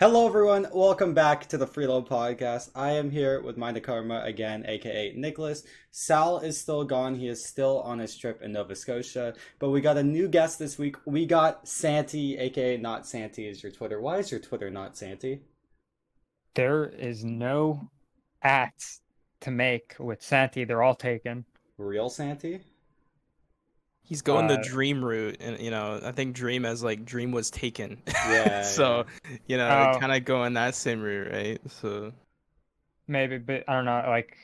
Hello, everyone. Welcome back to the Freelo Podcast. I am here with Mind of Karma again, aka Nicholas. Sal is still gone. He is still on his trip in Nova Scotia. But we got a new guest this week. We got Santy, aka Not Santy, is your Twitter. Why is your Twitter not Santy? There is no acts to make with Santy. They're all taken. Real Santy? He's going Uh, the dream route, and you know, I think dream as like dream was taken. Yeah, so, you know, Oh. kind of going that same route, right? So, Maybe, but I don't know. Like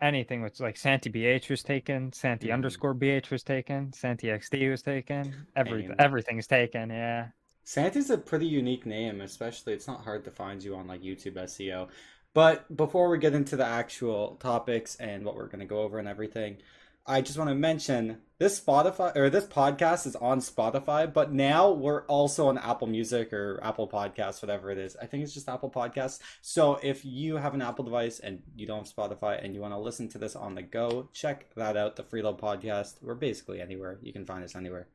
anything with like Santy BH was taken. Santy Mhm. underscore BH was taken. Santy XD was taken. Every Aim. everything's taken. Yeah. Santy's a pretty unique name, especially it's not hard to find you on like YouTube SEO. But before we get into the actual topics and what we're going to go over and everything, I just want to mention this Spotify or this podcast is on Spotify, but now we're also on Apple Music or Apple Podcasts, whatever it is. I think it's just Apple Podcasts. So if you have an Apple device and you don't have Spotify and you want to listen to this on the go, check that out. The Freelo Podcast. We're basically anywhere. You can find us anywhere.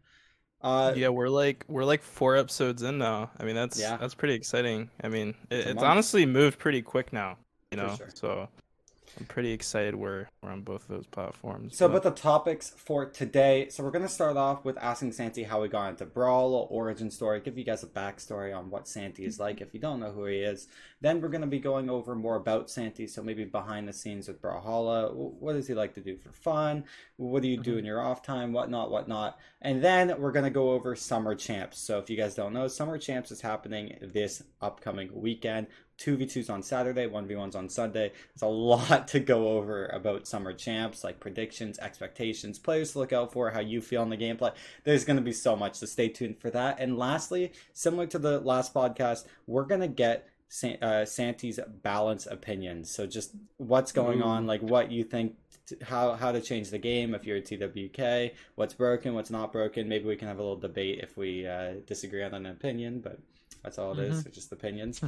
Uh, yeah, we're like we're like four episodes in now. I mean, that's Yeah. that's pretty exciting. I mean, it, It's it's honestly moved pretty quick now, you know. sure. So, I'm pretty excited we're we're on both of those platforms. So, but- about the topics for today, so we're going to start off with asking Santy how he got into Brawl, origin story, give you guys a backstory on what Santy is like if you don't know who he is. Then we're going to be going over more about Santy, so maybe behind the scenes with Brawlhalla. What does he like to do for fun? What do you do Mhm. in your off time? Whatnot, whatnot. And then we're going to go over Summer Champs. So, if you guys don't know, Summer Champs is happening this upcoming weekend. 2v2s on Saturday, 1v1s on Sunday. There's a lot to go over about summer champs, like predictions, expectations, players to look out for, how you feel in the gameplay. There's going to be so much, so stay tuned for that. And lastly, similar to the last podcast, we're going to get San- uh, Santy's balance opinions. So just what's going on, like what you think, t- how how to change the game if you're a TWK, what's broken, what's not broken. Maybe we can have a little debate if we uh, disagree on an opinion, but that's all it is. It's just opinions.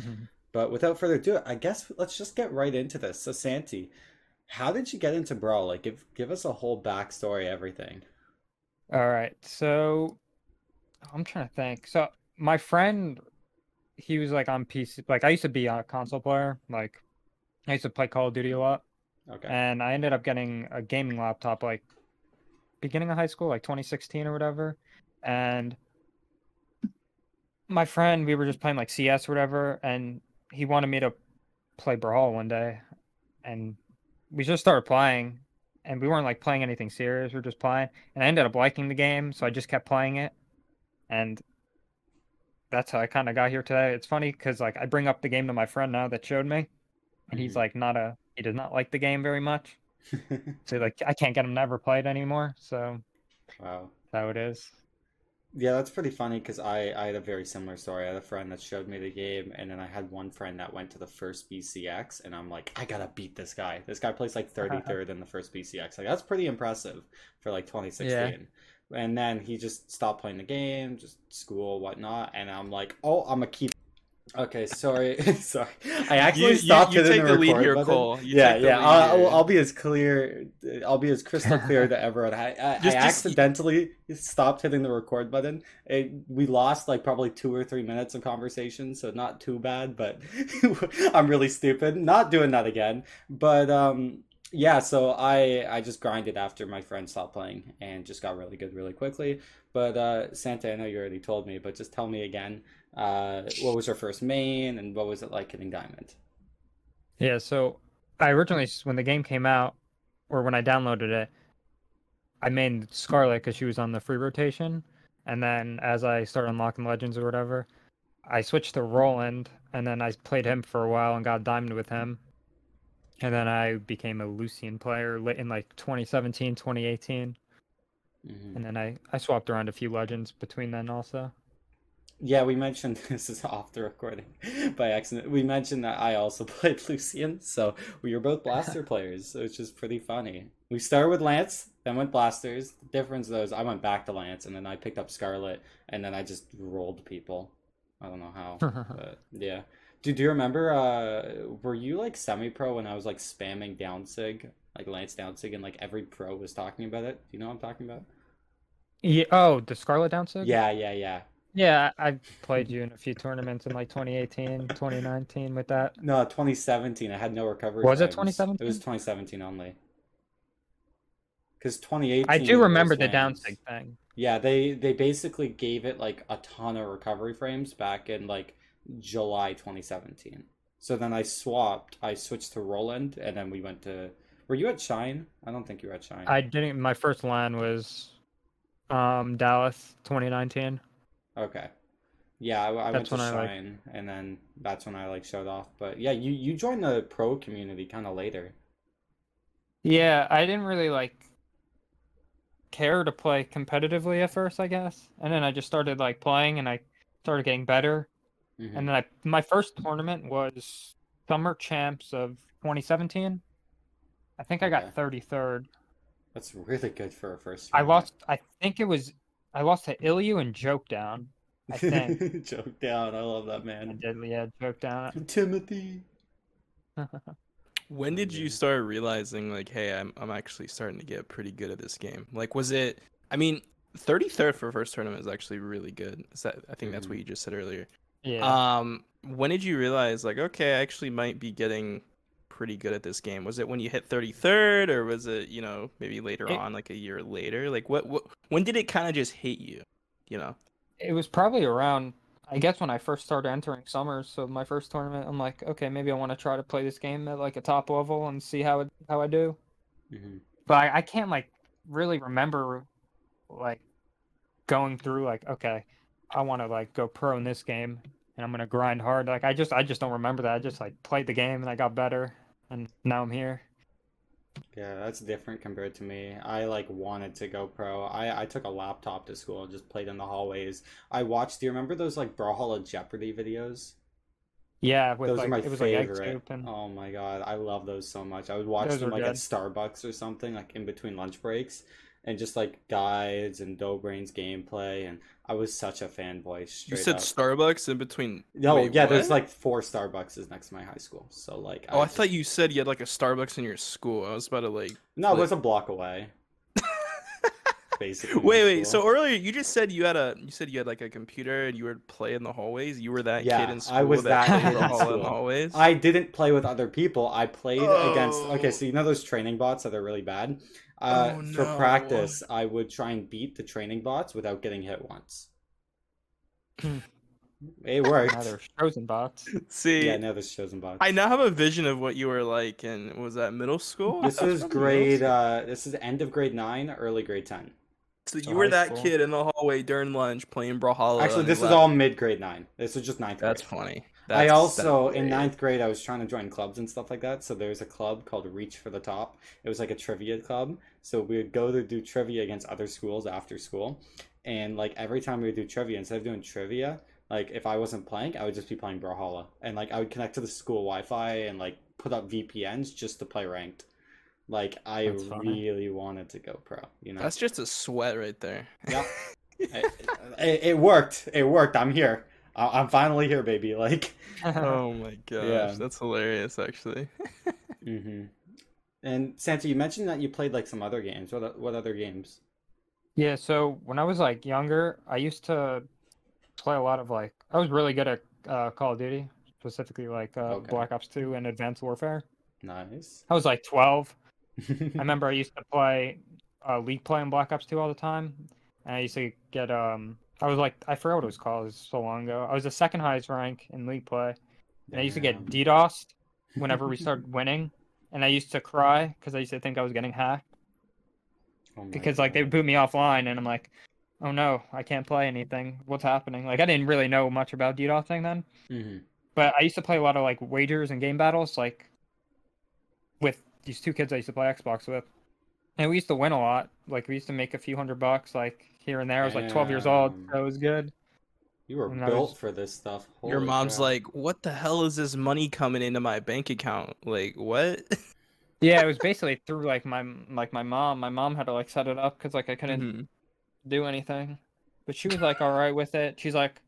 But without further ado, I guess let's just get right into this. So Santy, how did you get into Brawl? Like give give us a whole backstory, everything. All right. So I'm trying to think. So my friend, he was like on PC. Like I used to be a console player. Like I used to play Call of Duty a lot. Okay. and I ended up getting a gaming laptop like beginning of high school, like 2016 or whatever. And my friend, we were just playing like CS or whatever, and he wanted me to play Brawl one day, and we just started playing, and we weren't like playing anything serious. We are just playing, and I ended up liking the game, so I just kept playing it, and that's how I kind of got here today. It's funny because like I bring up the game to my friend now that showed me, and he's Mhm. like not a he does not like the game very much. So like I can't get him to ever play it anymore. So wow. that's how it is. Yeah, that's pretty funny because I, I had a very similar story. I had a friend that showed me the game, and then I had one friend that went to the first BCX, and I'm like, I gotta beat this guy. This guy plays like 33rd in the first BCX. Like, that's pretty impressive for like 2016. Yeah. And then he just stopped playing the game, just school, whatnot, and I'm like, oh, I'm gonna keep. Okay, sorry, sorry. I actually You- you- stopped you hitting take the the lead record here, button. Cole. You yeah, yeah. I'll. I'll, I'll be as clear. I'll be as crystal clear to everyone. I, I, Just- I just- accidentally stopped hitting the record button. It, we lost like probably two or three minutes of conversation, so not too bad. But I'm really stupid. Not doing that again. But um, yeah. So I I just grinded after my friend stopped playing and just got really good really quickly. But uh, Santy, I know you already told me, but just tell me again. Uh, what was your first main, and what was it like hitting diamond? Yeah. So I originally when the game came out, or when I downloaded it, I made Scarlet because she was on the free rotation, and then as I started unlocking legends or whatever, I switched to Roland, and then I played him for a while and got diamond with him. And then I became a Lucien player late in like 2017, 2018. Mhm. And then I, I swapped around a few legends between then also. Yeah, we mentioned this is off the recording by accident. We mentioned that I also played Lucien, so we were both blaster players, which is pretty funny. We started with Lance, then went blasters. The difference though is I went back to Lance, and then I picked up Scarlet, and then I just rolled people. I don't know how, but yeah. Do, do you remember? Uh, were you like semi-pro when I was like spamming downsig, like Lance downsig, and like every pro was talking about it? Do you know what I'm talking about? Yeah. Oh, the Scarlet Downsig? Yeah, yeah, yeah. Yeah, I played you in a few tournaments in like 2018, 2019 with that. No, 2017. I had no recovery. Was it 2017? It was 2017? 2017 only. Because 2018. I do remember the downsig thing. Yeah, they they basically gave it like a ton of recovery frames back in like July 2017. So then I swapped. I switched to Roland, and then we went to. Were you at Shine? I don't think you were at Shine. I didn't. My first LAN was um Dallas 2019. Okay. Yeah, I, I went to I, like- and then that's when I like showed off. But yeah, you you joined the pro community kind of later. Yeah, I didn't really like care to play competitively at first, I guess. And then I just started like playing and I started getting better. Mhm. And then I my first tournament was Summer Champs of 2017. I think I Okay. got 33rd. That's really good for a first. I lost I think it was I lost to Ilyu and Joke Down. I think. Joke down. I love that I man. did yeah, Joke Down. Timothy. When did you start realizing like, hey, I'm I'm actually starting to get pretty good at this game? Like, was it? I mean, 33rd for first tournament is actually really good. Is that? I think that's what Mhm. you just said earlier. Yeah. Um, when did you realize like, okay, I actually might be getting pretty good at this game? Was it when you hit 33rd, or was it you know maybe later It- on, like a year later? Like, what what when did it kind of just hit you? You know? it was probably around I guess when I first started entering summers, so my first tournament, I'm like, okay, maybe I want to try to play this game at like a top level and see how it how I do. hmm But I, I can't like really remember like going through like, okay, I want to like go pro in this game and I'm gonna grind hard. Like I just I just don't remember that. I just like played the game and I got better and now I'm here. Yeah, that's different compared to me. I like wanted to go pro. I I took a laptop to school and just played in the hallways. I watched. Do you remember those like Brawlhalla Jeopardy videos? Yeah, with Those like are my it was favorite. soup and Oh my god, I love those so much. I would watch Those them like at. Starbucks or something, like in between lunch breaks, and just like guides and Doughbrain's gameplay. And I was such a fanboy. You said up. Starbucks in between. No, Wait, yeah, there's like four Starbucks next to my high school. So like, Oh, I just- thought you said you had like a Starbucks in your school. I was about to like. no, it was a block away. Basically. Wait, wait. school. So earlier you just said you had a you said you had like a computer and you would play in the hallways. You were that Yeah, kid in school I was that played kid in Brawlhalla in the hallways. I didn't play with other people. I played against. Okay, Oh. so you know those training bots that are really bad. Uh, Oh, For practice, I would try and beat the training bots without getting hit once. it worked. now they're chosen bots. See, Yeah, now there's chosen bots. I now have a vision of what you were like, and was that middle school? This That's was probably middle grade. Uh, this is end of grade nine, early grade ten. So so you were that school. kid in the hallway during lunch playing Brawlhalla. Actually, this is left. all mid grade nine. This was just ninth grade. That's funny. I also that's in ninth grade I was trying to join clubs and stuff like that. So there was a club called Reach for the Top. It was like a trivia club. So we would go to do trivia against other schools after school, and like every time we would do trivia, instead of doing trivia, like if I wasn't playing, I would just be playing Brawlhalla, and like I would connect to the school Wi-Fi and like put up VPNs just to play ranked. Like I That's funny. really wanted to go pro. You know, That's just a sweat right there. Yeah, it, it, it worked. It worked. I'm here. I- I'm finally here, baby. Like. oh my gosh, Yeah. that's hilarious. Actually. Mm-hmm. And Santy, you mentioned that you played like some other games. What what other games? Yeah, so when I was like younger, I used to play a lot of like I was really good at uh, Call of Duty, specifically like uh, Okay. Black Ops 2 and Advanced Warfare. Nice. I was like 12. I remember I used to play uh, League Play in Black Ops 2 all the time, and I used to get um I was like I forgot what it was called. It was so long ago. I was the second highest rank in League Play, and I used to get DDoSed whenever we started winning, and I used to cry because I used to think I was getting hacked Oh because like they would boot me offline and I'm like, oh no, I can't play anything. What's happening? Like I didn't really know much about DDoSing then, Mhm. but I used to play a lot of like wagers and game battles like with these two kids I used to play Xbox with, and we used to win a lot. Like we used to make a few hundred bucks like here and there. I was like 12 years old, Damn. so it was good. You were And built was- for this stuff. Your mom's crap. like, "What the hell is this money coming into my bank account? Like, what?" Yeah, it was basically through like my like my mom. My mom had to like set it up because like I couldn't Mhm. do anything. But she was like all right with it. She's like,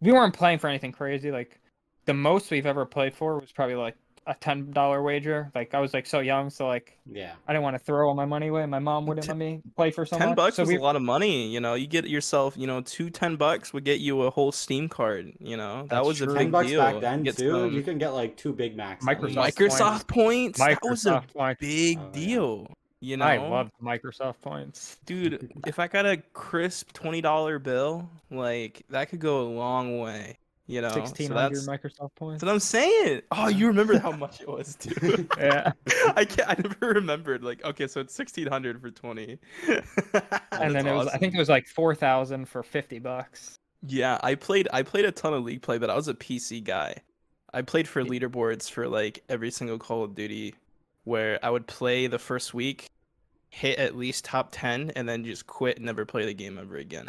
we weren't playing for anything crazy. Like the most we've ever played for was probably like a ten dollar wager. Like I was like so young, so like Yeah. I didn't want to throw all my money away. My mom wouldn't Ten- let me play for so ten much. bucks so was we, a lot of money. You know, you get yourself, you know, two ten bucks would get you a whole Steam card. You know, that That's was a big Ten bucks deal. back then Get too. some You can get like two Big Macs. now. Microsoft Microsoft points. That was a points. Oh, big Oh, yeah. deal. You know, I loved Microsoft points. dude. if I got a crisp twenty dollar bill, like that could go a long way. You know, so Sixteen hundred that's, Microsoft points. that's what I'm saying. Oh, you remember how much it was, too. Yeah. I can't. I never remembered. Like, okay, so it's sixteen hundred for twenty. and then it was I think it was like four thousand for fifty bucks. Yeah, I played. I played a ton of league play, but I was a PC guy. I played for leaderboards for like every single Call of Duty, where I would play the first week, hit at least top ten, and then just quit and never play the game ever again.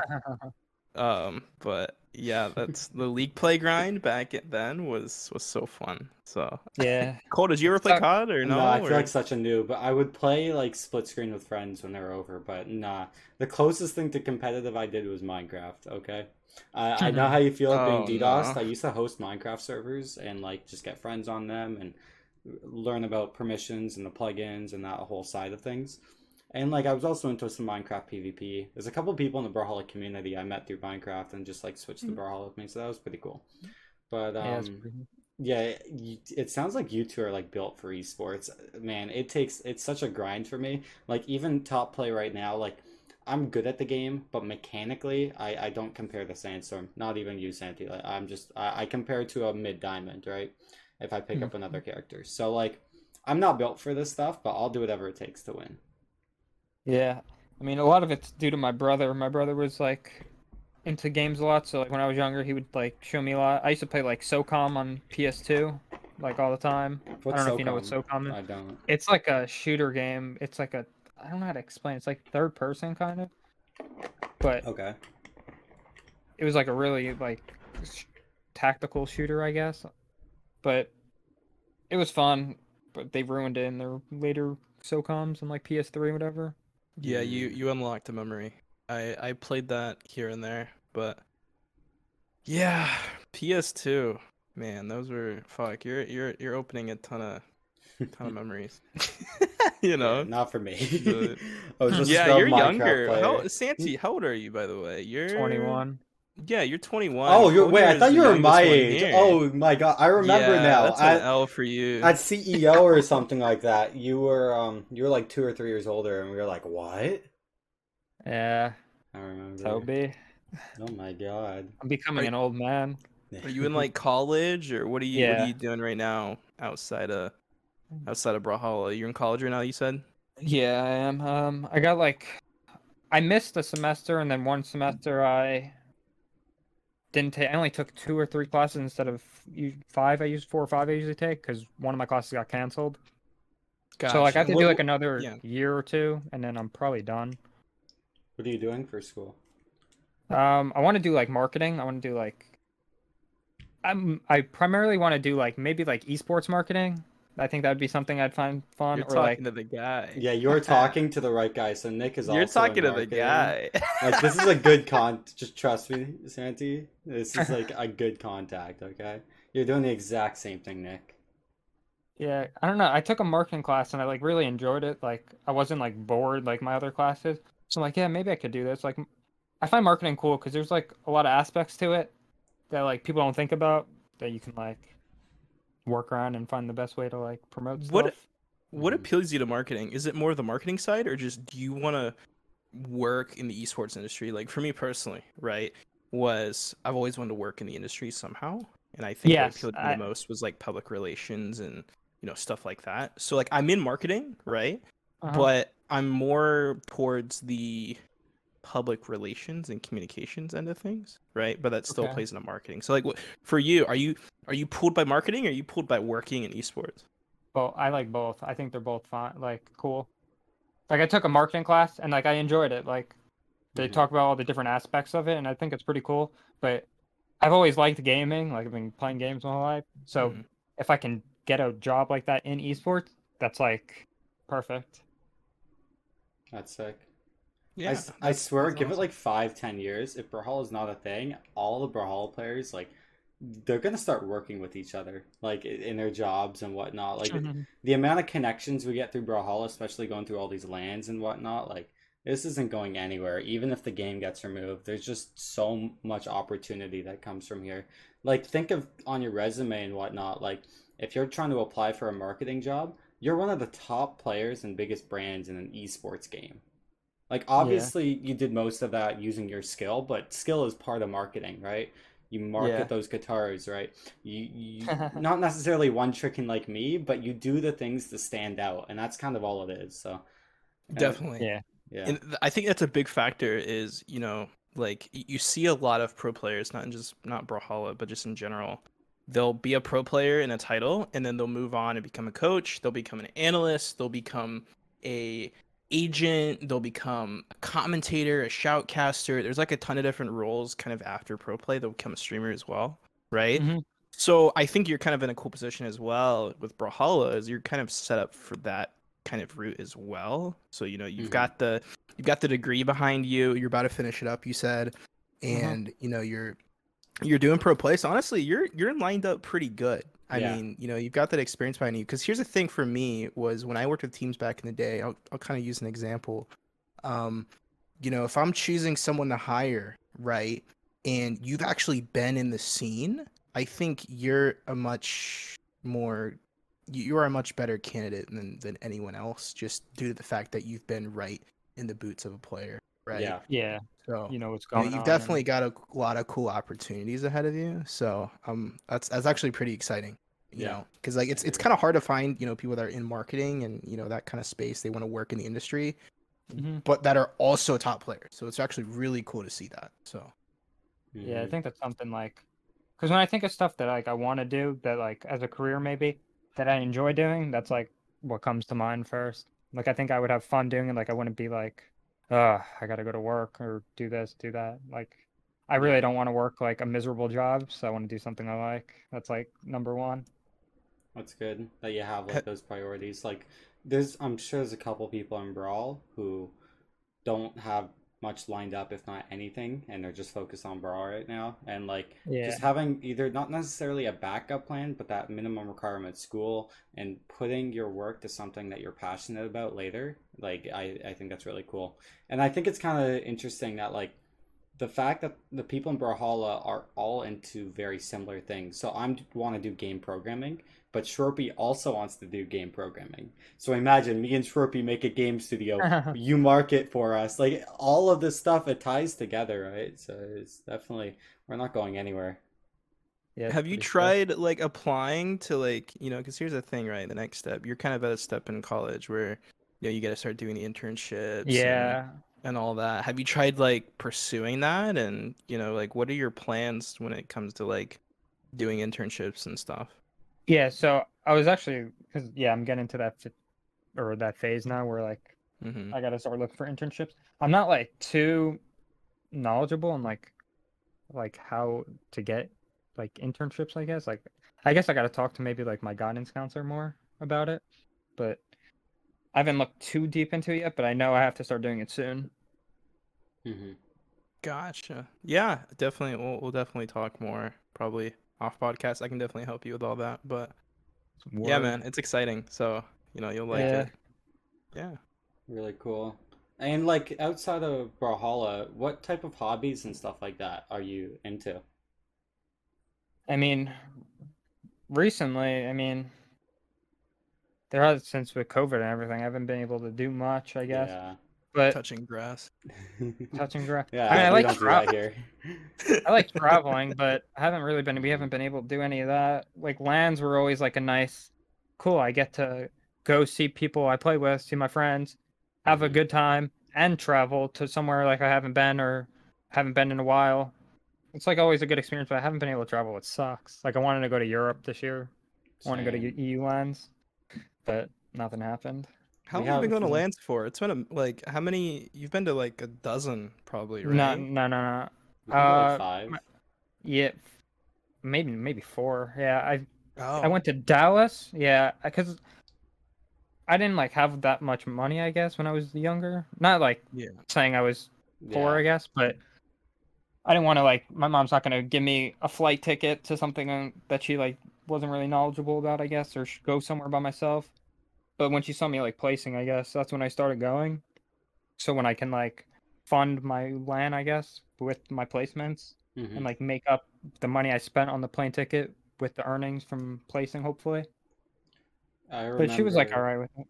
Um, but yeah, that's the league play grind back then was was so fun. So yeah. Cole, did you ever play COD or no? No, I feel or- like such a noob. But I would play like split screen with friends when they were over. But nah, the closest thing to competitive I did was Minecraft. Okay, I I know how you feel Oh, being DDoSed. no. I used to host Minecraft servers and like just get friends on them and learn about permissions and the plugins and that whole side of things. And like I was also into some Minecraft PvP. There's a couple people in the Brawlhalla community I met through Minecraft and just like switched to mm. Brawlhalla with me, so that was pretty cool. Mm. But um, yeah, pretty- yeah, you, it sounds like you two are like built for esports. Man, it takes it's such a grind for me. Like even top play right now, like I'm good at the game, but mechanically, I I don't compare to Sandstorm. Not even you, Santy. Like I'm just I, I compare to a mid diamond, right? If I pick up mm-hmm. another character, so like I'm not built for this stuff, but I'll do whatever it takes to win. Yeah, I mean, a lot of it's due to my brother. My brother was like into games a lot, so like when I was younger, he would like show me a lot. I used to play like SOCOM on PS2, like all the time. What's I don't know if you know what SOCOM? SOCOM is. I don't. It's like a shooter game. It's like a I don't know how to explain. It's like third person kind of, but Okay. it was like a really like sh- tactical shooter, I guess. But it was fun. But they ruined it in their later SOCOMs and like PS3 or whatever. Yeah, you you unlocked a memory. I I played that here and there, but yeah, PS2. Man, those were fuck. You're you're you're opening a ton of ton of memories. you know. not for me. the- I was just a hmm. yeah, you're Minecraft younger. How. Santy, how old are you, by the way? You're 21. Yeah, you're 21. Oh, you're, wait! I thought you were my age. here. Oh my god! I remember yeah, now. That's an At, L for you. at CEO or something like that, you were um you were like two or three years older, and we were like, "What?" Yeah, I remember. Toby. Oh my god! I'm becoming Are- an old man. Are you in like college or what are you what Yeah. are you doing right now outside of outside of Brawlhalla? You're in college right now, you said? Yeah, I am. Um, I got like, I missed a semester, and then one semester I didn't take. I only took two or three classes instead of five. I used four or five. I usually take because one of my classes got canceled. So like I have to What- do like another yeah. year or two, and then I'm probably done. What are you doing for school? Um, I want to do like marketing. I want to do like, I'm I primarily want to do like maybe like esports marketing. I think that'd be something I'd find fun. You're or talking like, to the guy. Yeah, you're talking to the right guy. So Nick is You're also talking to the guy. Like this is a good con. Just trust me, Santy. This is like a good contact. Okay, you're doing the exact same thing, Nick. Yeah, I don't know. I took a marketing class and I like really enjoyed it. Like I wasn't like bored like my other classes. So I'm like, yeah, maybe I could do this. Like I find marketing cool because there's like a lot of aspects to it that like people don't think about that you can like work around and find the best way to like promote stuff. What- What Mhm. appeals you to marketing? Is it more the marketing side, or just do you want to work in the esports industry? Like for me personally, right? Was I've always wanted to work in the industry somehow, and I think Yes, what appealed to me I- the most was like public relations and you know stuff like that. So like I'm in marketing, right? Uh-huh. But I'm more towards the public relations and communications end of things, right? But that still Okay. plays into marketing. So like, what for you? Are you are you pulled by marketing, or are you pulled by working in esports? Well, I like both. I think they're both fine, like cool. Like I took a marketing class and like I enjoyed it. Like they Mhm. talk about all the different aspects of it, and I think it's pretty cool. But I've always liked gaming. Like I've been playing games my whole life. So Mhm. if I can get a job like that in esports, that's like perfect. That's sick. I Yeah, I, that's- swear, give it like five, ten years. If Brawlhalla is not a thing, all the Brawlhalla players, like they're gonna start working with each other, like in their jobs and whatnot. Like Mhm. the amount of connections we get through Brawlhalla, especially going through all these lands and whatnot, like this isn't going anywhere. Even if the game gets removed, there's just so much opportunity that comes from here. Like think of on your resume and whatnot. Like if you're trying to apply for a marketing job, you're one of the top players and biggest brands in an esports game. Like obviously you did most of that using your skill, but skill is part of marketing, right? You market Yeah. those guitars, right? You, you not necessarily one tricking like me, but you do the things to stand out, and that's kind of all it is. So Definitely. Yeah. yeah, And th- I think that's a big factor is, you know, like you see a lot of pro players, not just not Brawlhalla, but just in general. They'll be a pro player in a title and then they'll move on and become a coach, they'll become an analyst, they'll become a agent, they'll become a commentator, a shoutcaster. There's like a ton of different roles kind of after pro play. They'll become a streamer as well, right? Mhm. So I think you're kind of in a cool position as well with Brawlhalla, is you're kind of set up for that kind of route as well. So you know you've Mhm. got the you've got the degree behind you. You're about to finish it up. You said, Mhm. and you know you're you're doing pro play. So honestly, you're you're lined up pretty good. I Yeah. mean, you know, you've got that experience behind you. Because here's the thing for me was when I worked with teams back in the day. I'll I'll kind of use an example. Um, you know, if I'm choosing someone to hire, right, and you've actually been in the scene, I think you're a much more you you are a much better candidate than than anyone else just due to the fact that you've been right in the boots of a player, right? yeah, Yeah, So you know what's you know, going you've on. definitely got a lot of cool opportunities ahead of you. So um that's that's actually pretty exciting. You Yeah. know, because like it's it's kind of hard to find you know people that are in marketing and you know that kind of space. They want to work in the industry, Mhm. but that are also top players. So it's actually really cool to see that. So Yeah, I Mhm. think that's something like, because when I think of stuff that like I want to do that like as a career maybe that I enjoy doing, that's like what comes to mind first. Like I think I would have fun doing it. Like I wouldn't be like, uh, I gotta go to work or do this, do that. Like I really don't want to work like a miserable job, so I want to do something I like. That's like number one. That's good that you have like those priorities. Like, there's I'm sure there's a couple people in Brawl who don't have much lined up, if not anything, and they're just focused on Brawl right now. And like, Yeah. just having either not necessarily a backup plan, but that minimum requirement school and putting your work to something that you're passionate about later. Like, I I think that's really cool, and I think it's kind of interesting that like the fact that the people in Brawlhalla are all into very similar things. So I'm want to do game programming, but Shorpy also wants to do game programming. So imagine me and Shorpy make a game studio. you market for us. Like all of this stuff, it ties together, right? So it's definitely we're not going anywhere. Yeah. have you pretty sick. tried like applying to like you know because here's the thing right the next step you're kind of at a step in college where you know you got to start doing the internships and- Yeah. and all that. Have you tried like pursuing that? And you know, like, what are your plans when it comes to like doing internships and stuff? Yeah, so I was actually because yeah, I'm getting to that fi- or that phase now where like hmm I gotta start looking for internships. I'm not like too knowledgeable on like like how to get like internships, I guess. Like I guess I gotta talk to maybe like my guidance counselor more about it. But I haven't looked too deep into it yet, but I know I have to start doing it soon. hmm Gotcha. Yeah, definitely. We'll, we'll definitely talk more probably off podcast. I can definitely help you with all that. But yeah, man, it's exciting. So you know, you'll like Yeah. it. Yeah. Really cool. And like outside of Brawlhalla, what type of hobbies and stuff like that are you into? I mean, recently, I mean, there has since with COVID and everything, I haven't been able to do much, I guess. Yeah. But Touching grass. touching grass. Yeah, I mean, I like tra- that here. I like traveling, but I haven't really been. We haven't been able to do any of that. Like lands were always like a nice, cool. I get to go see people I play with, see my friends, have a Mhm. good time, and travel to somewhere like I haven't been or haven't been in a while. It's like always a good experience, but I haven't been able to travel. It sucks. Like I wanted to go to Europe this year. I want to go to E- EU lands, but nothing happened. How We long have you been going to lands for? It's been a, like how many? You've been to like a dozen probably, right? No, no, no, no. We like, Uh, five. my- Yeah, maybe maybe four. Yeah, I Oh. I went to Dallas. Yeah, because I didn't like have that much money. I guess when I was younger, not like Yeah. saying I was poor. I guess, but I didn't want to like my mom's not gonna give me a flight ticket to something uh, that she like wasn't really knowledgeable about, I guess, or go somewhere by myself. But when she saw me like placing, I guess that's when I started going. So when I can like fund my LAN, I guess, with my placements Mhm. and like make up the money I spent on the plane ticket with the earnings from placing, hopefully. I But she was like, all right with it.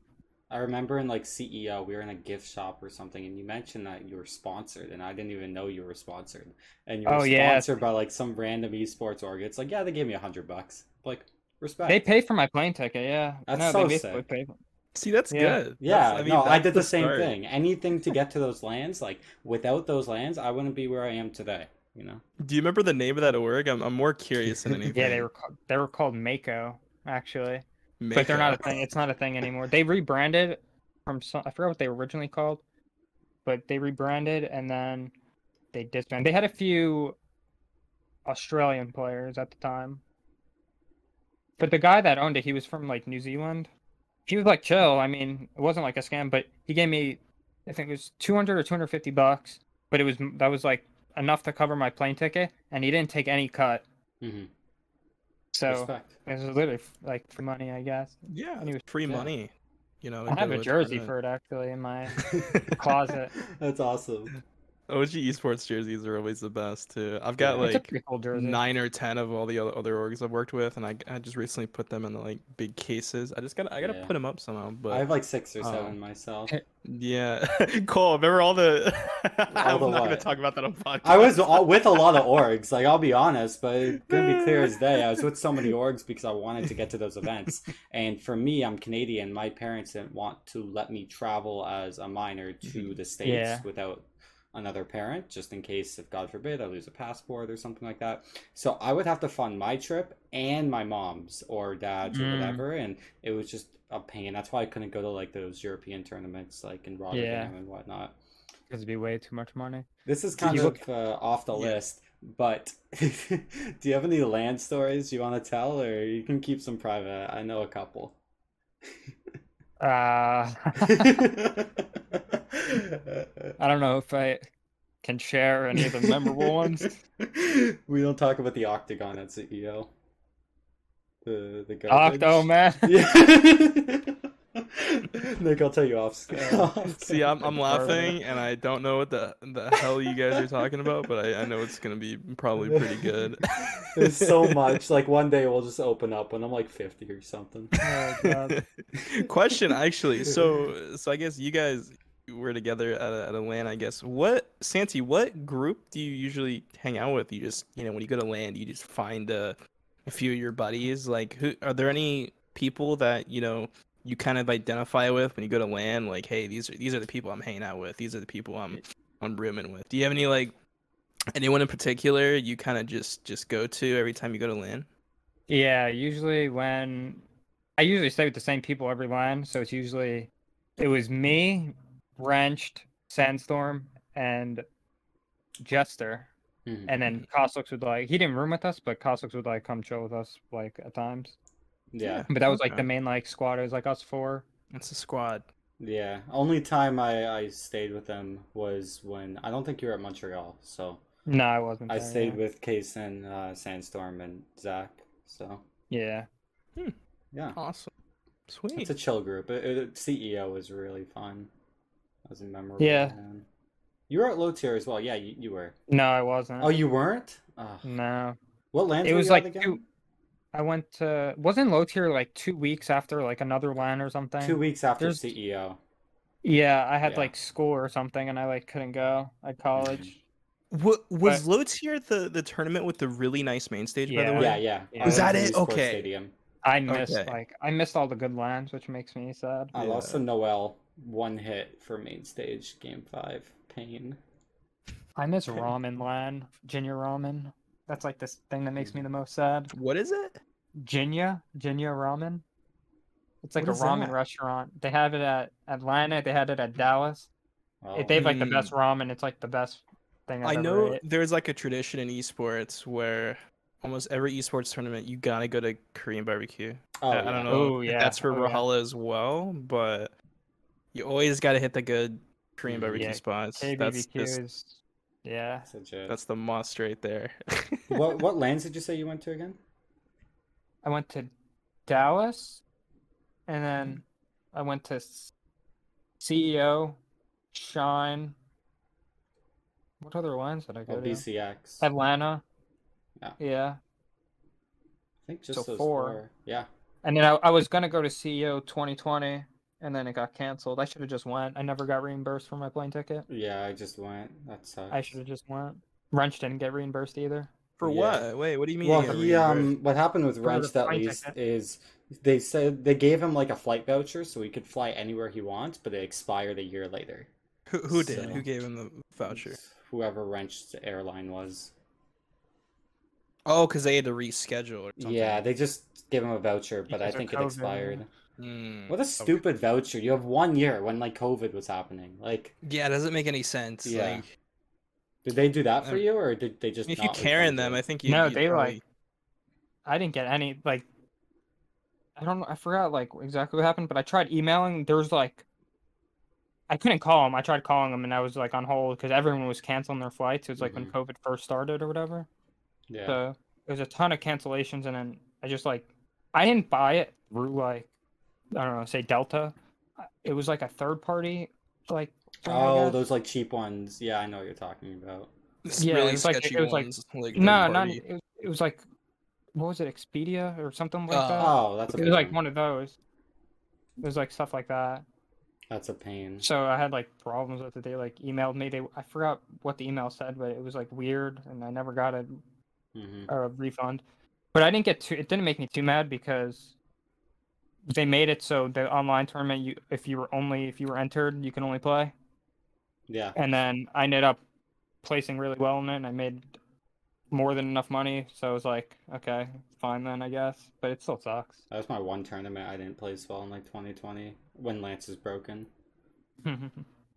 I remember in like CEO, we were in a gift shop or something, and you mentioned that you were sponsored, and I didn't even know you were sponsored. And you were Oh, yeah. sponsored by like some random esports org. It's like, yeah, they gave me a hundred bucks. Like, respect. They pay for my plane ticket, yeah. That's no, so they sick. pay for See, that's Yeah. good. Yeah, That's- no, I did the, same start. thing. Anything to get to those lands, like without those lands, I wouldn't be where I am today. You know? Do you remember the name of that org? I'm, I'm more curious than anything. Yeah, they were called, they were called Mako actually, but they're not a thing. It's not a thing anymore. They rebranded from some. I forgot what they were originally called, but they rebranded and then they disbanded. They had a few Australian players at the time, but the guy that owned it, he was from like New Zealand. He was like chill. I mean, it wasn't like a scam, but he gave me, I think it was two hundred or two hundred fifty bucks. But it was that was like enough to cover my plane ticket, and he didn't take any cut. hmm So Respect. it was literally like for money, I guess. Yeah, And he was- free yeah. money. You know, I have a go jersey tournament. for it actually in my closet. That's awesome. OG esports jerseys are always the best too. I've got Yeah. like cool nine or ten of all the other, other orgs I've worked with, and I, I just recently put them in the like big cases. I just gotta I gotta Yeah. put them up somehow. But I have like six or Oh. seven um, myself. yeah, Cole, remember all the? I'm the not gonna talk about that on podcast. I was all, with a lot of orgs, like I'll be honest, but it's gonna be clear as day. I was with so many orgs because I wanted to get to those events. And for me, I'm Canadian. My parents didn't want to let me travel as a minor to the states Yeah. without another parent, just in case, if God forbid, I lose a passport or something like that. So I would have to fund my trip and my mom's or dad's or Mm. whatever, and it was just a pain. That's why I couldn't go to like those European tournaments, like in Rotterdam and whatnot. Because it'd be way too much money. This is kind of look- uh, off the Yeah. list, but do you have any land stories you want to tell, or you can keep some private? I know a couple. Uh, I don't know if I can share any of the memorable ones. We don't talk about the octagon at CEO. The the garbage. Octo man. Yeah. Nick, I'll tell you off. Um, off See, I'm, I'm laughing, and I don't know what the the hell you guys are talking about, but I, I know it's gonna be probably pretty good. There's so much. Like one day we'll just open up when I'm like 50 or something. Oh, God. Question actually. So so I guess you guys were together at a, at a LAN. I guess what Santy? What group do you usually hang out with? You just you know when you go to land, you just find a, a few of your buddies. Like who are there any people that you know you kind of identify with when you go to land? Like hey, these are these are the people I'm hanging out with. These are the people I'm I'm rooming with. Do you have any like anyone in particular you kind of just just go to every time you go to land? Yeah, usually when I usually stay with the same people every line, so it's usually it was me, Wrenched, Sandstorm, and Jester. Mhm. And then Cossux would like he didn't room with us, but Cossux would like come chill with us like at times. Yeah. But that was like Okay. the main like squad. It was like us four. It's a squad. Yeah. Only time I, I stayed with them was when I don't think you were at Montreal, so No, I wasn't. I there, stayed yeah. with Case and uh, Sandstorm and Zach. So Yeah. yeah, Awesome. Sweet. it's a chill group. It, it, CEO was really fun. That was a memorable. Yeah. one. You were at low tier as well. Yeah, you, you were. No, I wasn't. Oh, you weren't? Oh. No. What lands It was like two. I went to wasn't low tier like two weeks after like another LAN or something. Two weeks after There's- CEO. Yeah, I had Yeah. like school or something, and I like couldn't go at college. Mm-hmm. What was low tier the the tournament with the really nice main stage? By the way, Yeah, yeah. Yeah. Was that it? Okay. Stadium. I missed Okay. like I missed all the good lands, which makes me sad. I Yeah. lost to Noel one hit for main stage game five. Pain. I miss ramen land, Jinya ramen. That's like this thing that makes me the most sad. What is it? Jinya, Jinya ramen. It's like What a ramen that? restaurant. They have it at Atlanta. They had it at Dallas. Oh. They have like the Mm. best ramen. It's like the best thing I've I ever know ate. there's like a tradition in esports where almost every esports tournament you gotta go to Korean barbecue. Oh, I, I don't know Oh, yeah. that's for Oh, yeah. As well, but you always gotta hit the good Korean Mm, barbecue yeah, spots. That's KBBQ just is Yeah. That's. That's the must right there. what what lands did you say you went to again? I went to Dallas, and then I went to CEO, Shine. What other lines did I go Oh, to? BCX. Atlanta. Yeah. Yeah. I think just so those four. four. Yeah. And then I, I was gonna go to CEO 2020, and then it got canceled. I should have just went. I never got reimbursed for my plane ticket. Yeah, I just went. That sucks. I should have just went. Wrench didn't get reimbursed either. For Yeah. what? Wait, what do you mean? Well, he um, what happened with Wrench at least ticket. is they said they gave him like a flight voucher so he could fly anywhere he wants, but it expired a year later. Who, who did? so- Who gave him the voucher? Whoever Wrench's airline was. Oh, because they had to reschedule or something. Yeah, they just gave him a voucher, but I Because of think it COVID, expired. Hmm, What a okay. stupid voucher! You have one year when like COVID was happening. Like, Yeah, it doesn't make any sense. Yeah. Like, did they do that for Um, you, or did they just? if you not Karen them, you? I think you. No, they, probably- like- I didn't get any like. I don't know. I forgot like exactly what happened, but I tried emailing. There was like. I couldn't call him. I tried calling him, and I was like on hold because everyone was canceling their flights. It was like when COVID first started or whatever. Yeah. So there was a ton of cancellations, and then I just like, I didn't buy it through like, I don't know, say Delta. Uh, It was like a third party, like. Oh, those like cheap ones. Yeah, I know what you're talking about. This Yeah, really it's like- it was like- like No, third not. It was, it was like, what was it, Expedia or something like Oh. that? Oh, that's a It pain. was like one of those. It was like stuff like that. That's a pain. So I had like problems with it. They like emailed me. They I forgot what the email said, but it was like weird, and I never got a, hmm a refund. But I didn't get too. It didn't make me too mad because they made it so the online tournament, you if you were only if you were entered, you can only play. Yeah. And then I ended up placing really well in it, and I made more than enough money. So I was like, okay, fine then, I guess. But it still sucks. That was my one tournament I didn't play as well in like 2020 when Lance is broken.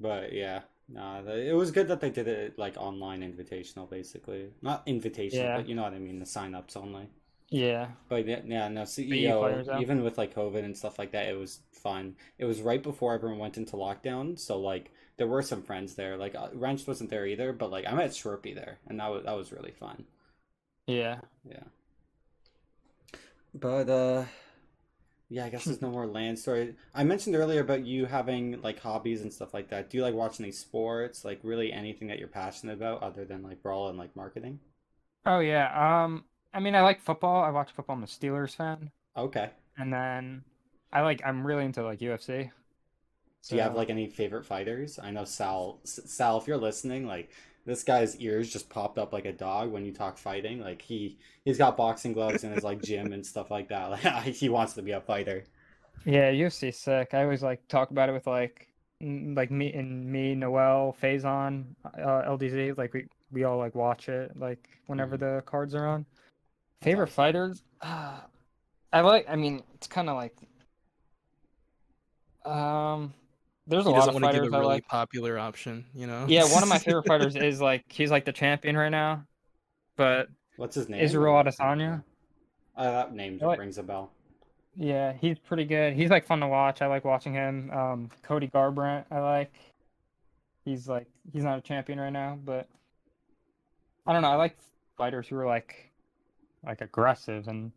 But yeah, nah, it was good that they did it like online invitational, basically. Not invitational, Yeah. but you know what I mean, the sign-ups only. Yeah. But yeah, yeah, no, CEO, even with like COVID and stuff like that, it was fun. It was right before everyone went into lockdown, so like there were some friends there. Like uh, Wrench wasn't there either, but like I met Shorpy there, and that was that was really fun. Yeah. Yeah. But uh yeah, I guess there's no more land story. I mentioned earlier about you having like hobbies and stuff like that. Do you like watching any sports? Like really anything that you're passionate about other than like brawl and like marketing? Oh yeah. Um I mean I like football. I watch football. I'm a Steelers fan. Okay. And then I like I'm really into like UFC. Do you have like any favorite fighters? I know Sal. Sal, if you're listening, like this guy's ears just popped up like a dog when you talk fighting. Like he he's got boxing gloves in his like gym and stuff like that. Like he wants to be a fighter. Yeah, UFC sick. I always like talk about it with like like me and me, Noel, Faison, uh, LDZ. Like we we all like watch it like whenever the cards are on. Favorite fighters? Ah, I like. I mean, it's kind of like. Um, there's a He lot of want give fighters a I really like. popular option, you know? Yeah, one of my favorite fighters is like he's like the champion right now, but What's his name? Israel Adesanya. Uh, that name I like- rings a bell. Yeah, he's pretty good. He's like fun to watch. I like watching him. Um, Cody Garbrandt, I like. He's like he's not a champion right now, but I don't know. I like fighters who are like like aggressive and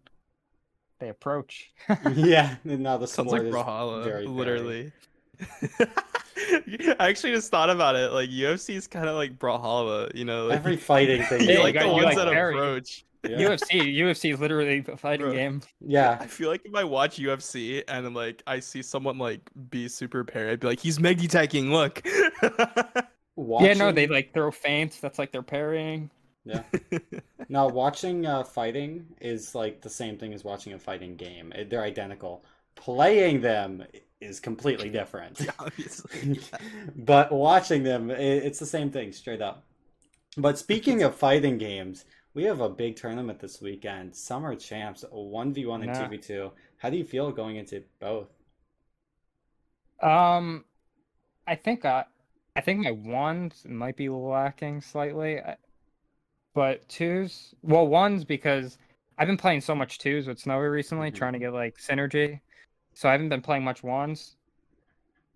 they approach. yeah, no, the Sounds like is Brawlhalla, literally. I actually just thought about it. Like UFC is kind of like Brawlhalla, you know? Like, Every fighting thing. Yeah, is like you the got- you ones like that parry. approach. Yeah. UFC, UFC is literally a fighting Bro. game. yeah, I feel like if I watch UFC and like I see someone like be super parry, I'd be like, he's Meggy taking. Look. watching, Yeah, no, they like throw feints. That's like they're parrying. Yeah. Now, watching uh, fighting is like the same thing as watching a fighting game. They're identical. Playing them is completely different. Obviously. but watching them, it's the same thing, straight up. But speaking of fighting games, we have a big tournament this weekend. Summer Champs, 1v1 and Nah. 2v2. How do you feel going into both? Um, I think I, I think my ones might be lacking slightly, I- but twos. Well, ones because I've been playing so much twos with Snowy recently, Mhm. trying to get like synergy. So I haven't been playing much ones.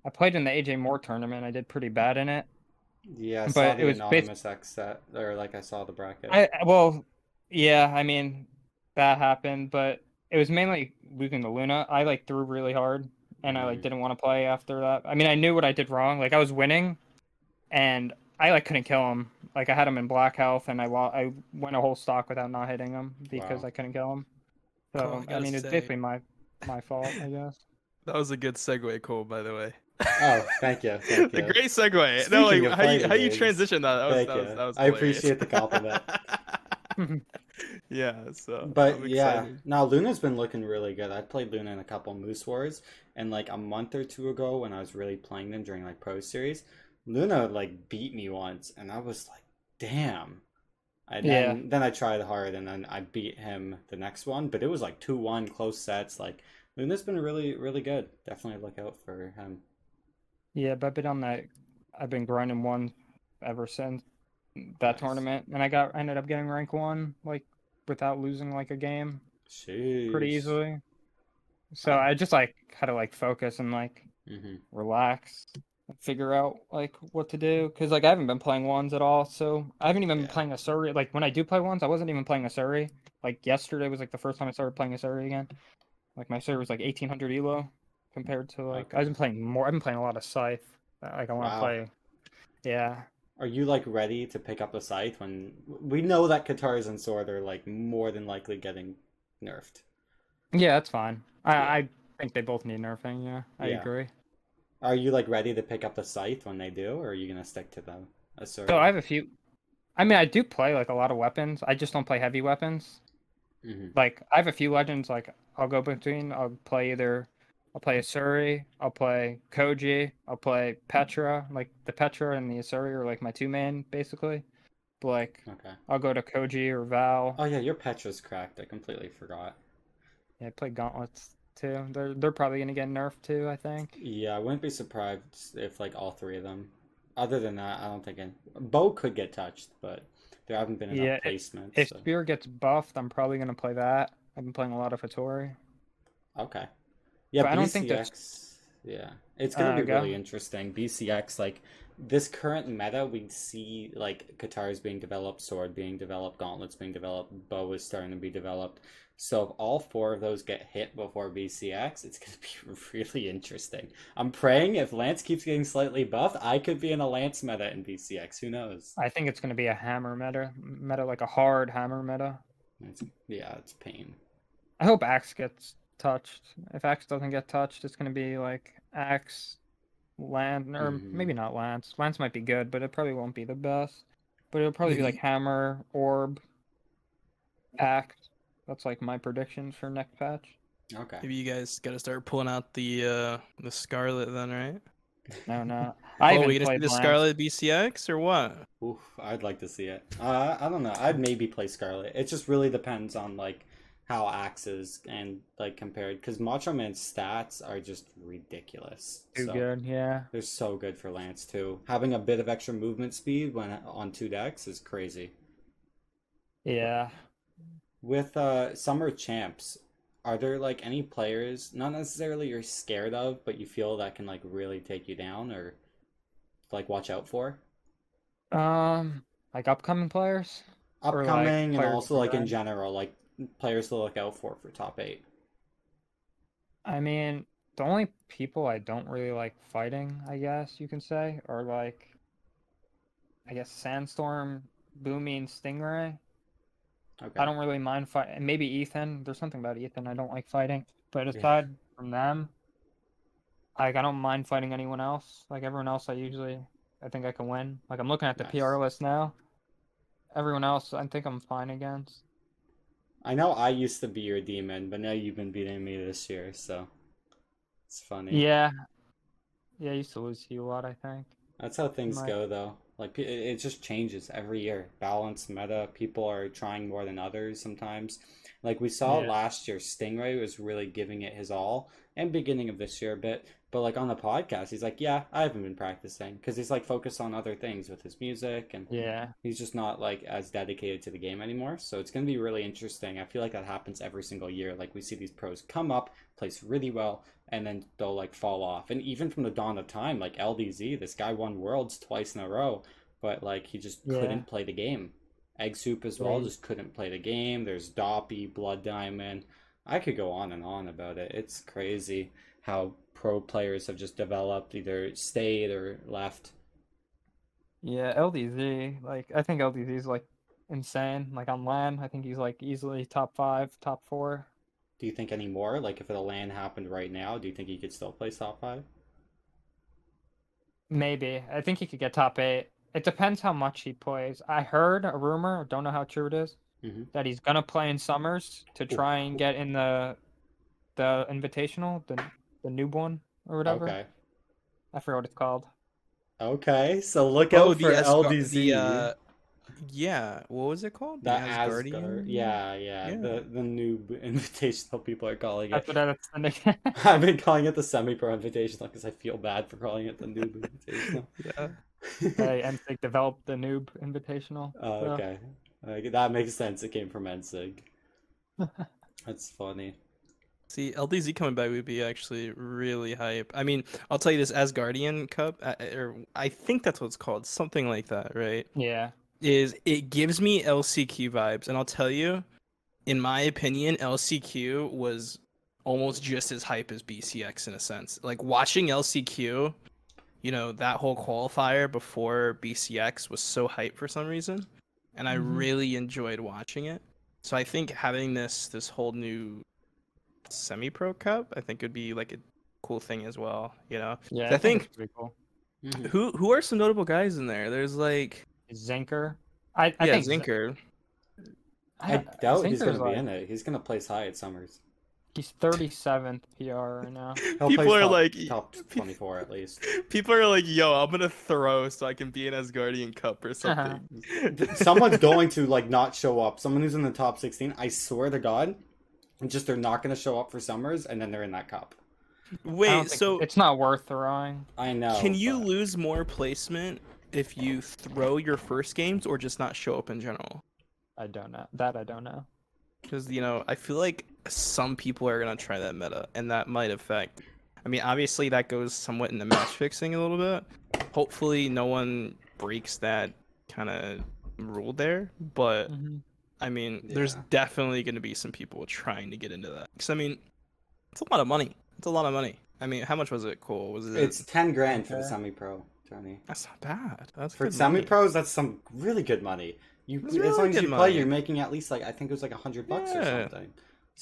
I played in the AJ Moore tournament. I did pretty bad in it, Yeah, I But saw it the was bas- anonymous X set, or like I saw the bracket. I well, yeah, I mean that happened, but it was mainly losing to Luna. I like threw really hard, and I like Mhm. didn't want to play after that. I mean, I knew what I did wrong. Like I was winning, and I like couldn't kill him. Like I had him in black health, and I lo- I went a whole stock without not hitting him because Wow. I couldn't kill him. So Cole, I I, gotta mean, it's say- basically my my fault, I guess. That was a good segue, Cole. By the way. Oh, thank you, thank a you. great segue. Speaking no, like how you how you games, transition that. That was thank that was, you. that was I appreciate the compliment. compliment. yeah. So. But I'm yeah, now Luna's been looking really good. I played Luna in a couple Moose Wars, and like a month or two ago, when I was really playing them during like Pro Series, Luna like beat me once, and I was like, "Damn!" I then Yeah. then I tried hard, and then I beat him the next one, but it was like two one close sets. Like Luna's been really really good. Definitely look out for him. Yeah, but I've been on that. I've been grinding one ever since that Nice. tournament, and I got I ended up getting rank one like without losing like a game pretty easily. So Wow. I just like had to like focus and like hmm relax, figure out like what to do because like I haven't been playing ones at all. So I haven't even Yeah. been playing Asuri. Like when I do play ones, I wasn't even playing Asuri. Like yesterday was like the first time I started playing Asuri again. Like my Surrey was like eighteen hundred elo compared to like Okay. I've been playing more. I've been playing a lot of Scythe. uh, Like I want to Wow. play. Yeah. Are you like ready to pick up the scythe when we know that Katars and Sword are like more than likely getting nerfed? Yeah, that's fine. I, Yeah. I think they both need nerfing. Yeah, I Yeah. agree. Are you like ready to pick up the scythe when they do, or are you gonna stick to the a sword? So I have a few. I mean, I do play like a lot of weapons. I just don't play heavy weapons. hmm Like I have a few legends. Like I'll go between. I'll play either. I'll play Asuri. I'll play Koji. I'll play Petra. Like the Petra and the Asuri are like my two main basically. But like Okay. I'll go to Koji or Val. Oh yeah, your Petra's cracked. I completely forgot. Yeah, I play Gauntlets too. They're they're probably gonna get nerfed too. I think. Yeah, I wouldn't be surprised if like all three of them. Other than that, I don't think any... Bow could get touched, but there haven't been enough Yeah, placements. If so- Spear gets buffed, I'm probably gonna play that. I've been playing a lot of Hattori. Okay. Yeah, But I don't think that's- Yeah, it's gonna Uh, be go. really interesting. BCX, like this current meta, we see like Katars being developed, Sword being developed, Gauntlets being developed, Bow is starting to be developed. So if all four of those get hit before BCX, it's gonna be really interesting. I'm praying if Lance keeps getting slightly buffed, I could be in a Lance meta in BCX. Who knows? I think it's gonna be a hammer meta, meta like a hard hammer meta. It's, yeah, it's pain. I hope Axe gets touched. If Axe doesn't get touched, it's gonna be like Axe, Lance, or Mhm. maybe not Lance. Lance might be good, but it probably won't be the best. But it'll probably be like Hammer, Orb, Axe. That's like my predictions for next patch. Okay. Maybe you guys got to start pulling out the uh the Scarlet then, right? No, no. I oh, haven't we gonna see the Scarlet BCX or what? Oof, I'd like to see it. Uh, I don't know. I'd maybe play Scarlet. It just really depends on like how axes and like compared because Macho Man's stats are just ridiculous. Too So, good, yeah. They're so good for Lance too. Having a bit of extra movement speed when on two dex is crazy. Yeah. With uh summer champs, are there like any players not necessarily you're scared of, but you feel that can like really take you down or like watch out for? Um, like upcoming players. Or, like, Upcoming and also like in general, like players to look out for for top eight. I mean, the only people I don't really like fighting, I guess you can say, are like, I guess Sandstorm, Boomy, and Stingray. Okay. I don't really mind fighting. Maybe Ethan. There's something about Ethan I don't like fighting. But Yeah. aside from them, like I don't mind fighting anyone else. Like everyone else, I usually, I think I can win. Like I'm looking at the Nice. PR list now. Everyone else, I think I'm fine against. I know I used to be your demon, but now you've been beating me this year, so it's funny. Yeah. Yeah, I used to lose to you a lot, I think. That's how things Might- go, though. Like it, it just changes every year. Balance, meta. People are trying more than others sometimes. Like we saw Yeah. last year, Stingray was really giving it his all, and beginning of this year a bit. But like on the podcast, he's like, "Yeah, I haven't been practicing," because he's like focused on other things with his music and Yeah. he's just not like as dedicated to the game anymore. So it's going to be really interesting. I feel like that happens every single year. Like we see these pros come up, place really well, and then they'll like fall off. And even from the dawn of time, like LDZ, this guy won worlds twice in a row. But like he just Yeah. couldn't play the game. Egg Soup as well Right. just couldn't play the game. There's Doppy, Blood Diamond. I could go on and on about it. It's crazy how pro players have just developed, either stayed or left. Yeah, LDZ. Like I think LDZ is like insane. Like on LAN, I think he's like easily top five, top four. Do you think any more? Like if the LAN happened right now, do you think he could still play top five? Maybe. I think he could get top eight. It depends how much he plays. I heard a rumor, don't know how true it is, Mhm. that he's gonna play in summers to try and get in the the invitational, the the noob one or whatever. Okay. I forgot what it's called. Okay, so look out for Asgar- LDZ. the, uh, yeah, what was it called? The Asgardian? Asgard, yeah, yeah, Yeah. the the noob invitational people are calling That's it. what that's the. I've been calling it the semi-pro invitational because I feel bad for calling it the noob invitational. Yeah. Hey, NSYNC developed the noob invitational. Oh, so- okay, Like, that makes sense. It came from NSYNC. That's funny. See, LDZ coming back would be actually really hype. I mean, I'll tell you this Asgardian Cup, or I think that's what it's called, something like that, right? Yeah. Is it gives me LCQ vibes, and I'll tell you, in my opinion, LCQ was almost just as hype as BCX in a sense. Like watching LCQ, you know, that whole qualifier before BCX was so hype for some reason, and I Mhm. really enjoyed watching it. So I think having this this whole new semi-pro cup, I think would be like a cool thing as well. You know, Yeah. I think- it's pretty cool. Mhm. who who are some notable guys in there? There's like Zinker. I, I yeah, think Z- Zinker. I don't- doubt he's gonna be like- in it. He's gonna place high at Summers. He's 37th PR right now. He'll People are top, like- top twenty-four at least. People are like, "Yo, I'm gonna throw so I can be an Asgardian Cup or Uh-huh. something." Someone's going to like not show up. Someone who's in the top sixteen. I swear to God, just they're not gonna show up for Summers, and then they're in that cup. Wait, so it's not worth throwing. I know. can you but- lose more placement if you throw your first games or just not show up in general? I don't know. That I don't know. Because you know, I feel like some people are gonna try that meta, and that might affect. I mean, obviously that goes somewhat into match fixing a little bit. Hopefully, no one breaks that kind of rule there. But Mhm. I mean, there's definitely gonna be some people trying to get into that. Because I mean, it's a lot of money. It's a lot of money. I mean, how much was it? Cool. Was it? It's ten grand for the semi-pro, Tony. That's not bad. That's For semi-pros. that's some really good money. You That's as really long as good you play, money. you're making at least like I think it was like a hundred bucks or something.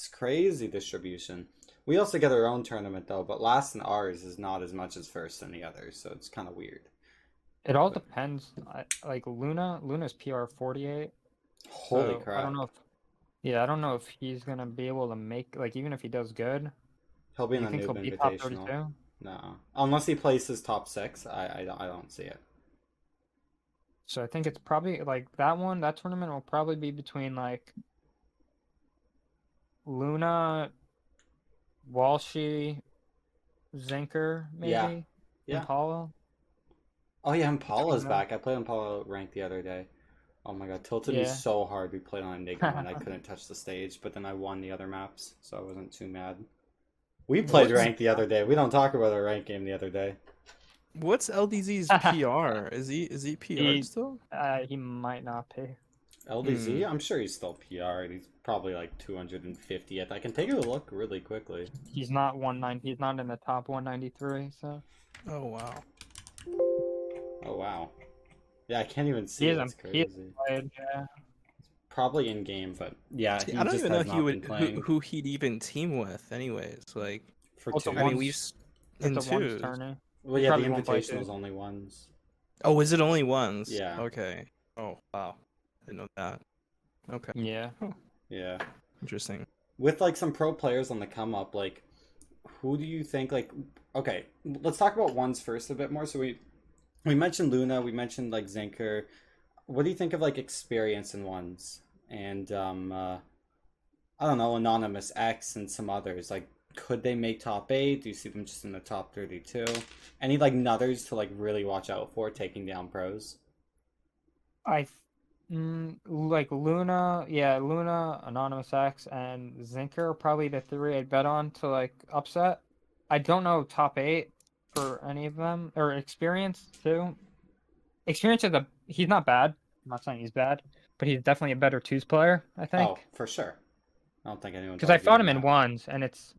It's crazy distribution. We also get our own tournament though, but last in ours is not as much as first in the others, so it's kind of weird. It all depends. I- Like Luna, Luna's PR 48. Holy so crap! I don't know if. Yeah, I don't know if he's gonna be able to make like even if he does good. He'll be in the think he'll noob be top invitational. No, unless he places top six, I I don't, I don't see it. So I think it's probably like that one. That tournament will probably be between like Luna, Walshy, Zinker, maybe, Yeah, yeah. and Paulo. Oh yeah, Impala's know. back. I played Impala ranked the other day. Oh my god, tilted me so hard. We played on Enigma and I couldn't touch the stage, but then I won the other maps, so I wasn't too mad. We played What's- ranked the other day. We don't talk about our rank game the other day. What's LDZ's PR? Is he is he PR He- still? Uh, he might not pay. LDZ, Hmm. I'm sure he's still PR. He's probably like 250th. I can take a look really quickly. He's not 190. He's not in the top 193. So Oh wow. Oh wow. Yeah, I can't even see. He it. isn't- That's he crazy. played, yeah. Probably in game, but yeah, See, I don't just even know he would who, who he'd even team with, anyways. Like, for Also two. I mean, we've s- in It's a ones twos. tourney. Well, yeah, the probably won't play invitational is two. only ones. Oh, is it only ones? Yeah. Okay. Oh wow, I didn't know that. Okay, Yeah. Yeah. interesting. with like some pro players on the come up like who do you think like okay let's talk about ones first a bit more so we we mentioned luna we mentioned like zinker what do you think of like experience in ones and um uh i don't know anonymous x and some others like could they make top eight do you see them just in the top 32 any like nuthers to like really watch out for taking down pros I, th- mm, like Luna, yeah, Luna, Anonymous X, and Zinker are probably the three I'd bet on to like upset. I don't know top eight for any of them or experience too. experience is a he's not bad. I'm not saying he's bad, but he's definitely a better twos player. I think Oh, for sure. I don't think anyone. because I fought him in ones, and it's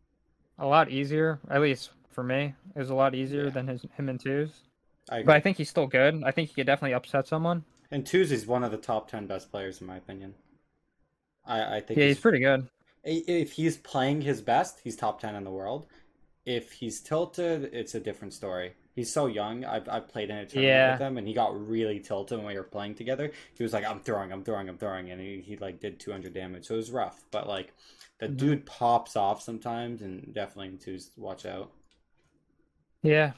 a lot easier. At least for me, it was a lot easier Yeah. than his him in twos. I agree. But I think he's still good. I think he could definitely upset someone. And twos is one of the top ten best players in my opinion. I I think Yeah, he's pretty good. if he's playing his best, he's top 10 in the world. If he's tilted, it's a different story. He's so young. I've, I've played in a tournament Yeah. with him, and he got really tilted when we were playing together. He was like, I'm throwing, I'm throwing, I'm throwing, and he, he like did 200 damage. So it was rough. But like, the Mhm. dude pops off sometimes, and definitely in twos, watch out. Yeah,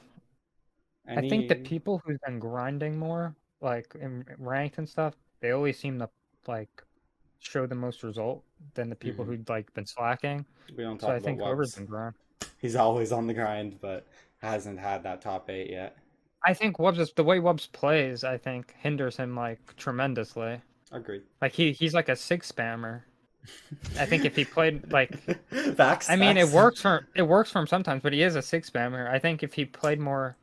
I think the people who've been grinding more, like in ranked and stuff, they always seem to like show the most result than the people Mhm. who'd like been slacking. we don't So talk I about think Wubbs. been grind. He's always on the grind, but hasn't had that top eight yet. I think Wubbs is the way Wubbs plays. I think hinders him like tremendously. Agreed. Like he he's like a six spammer. I think if he played like Facts, I mean, it works for it works for him sometimes, but he is a six spammer. I think if he played more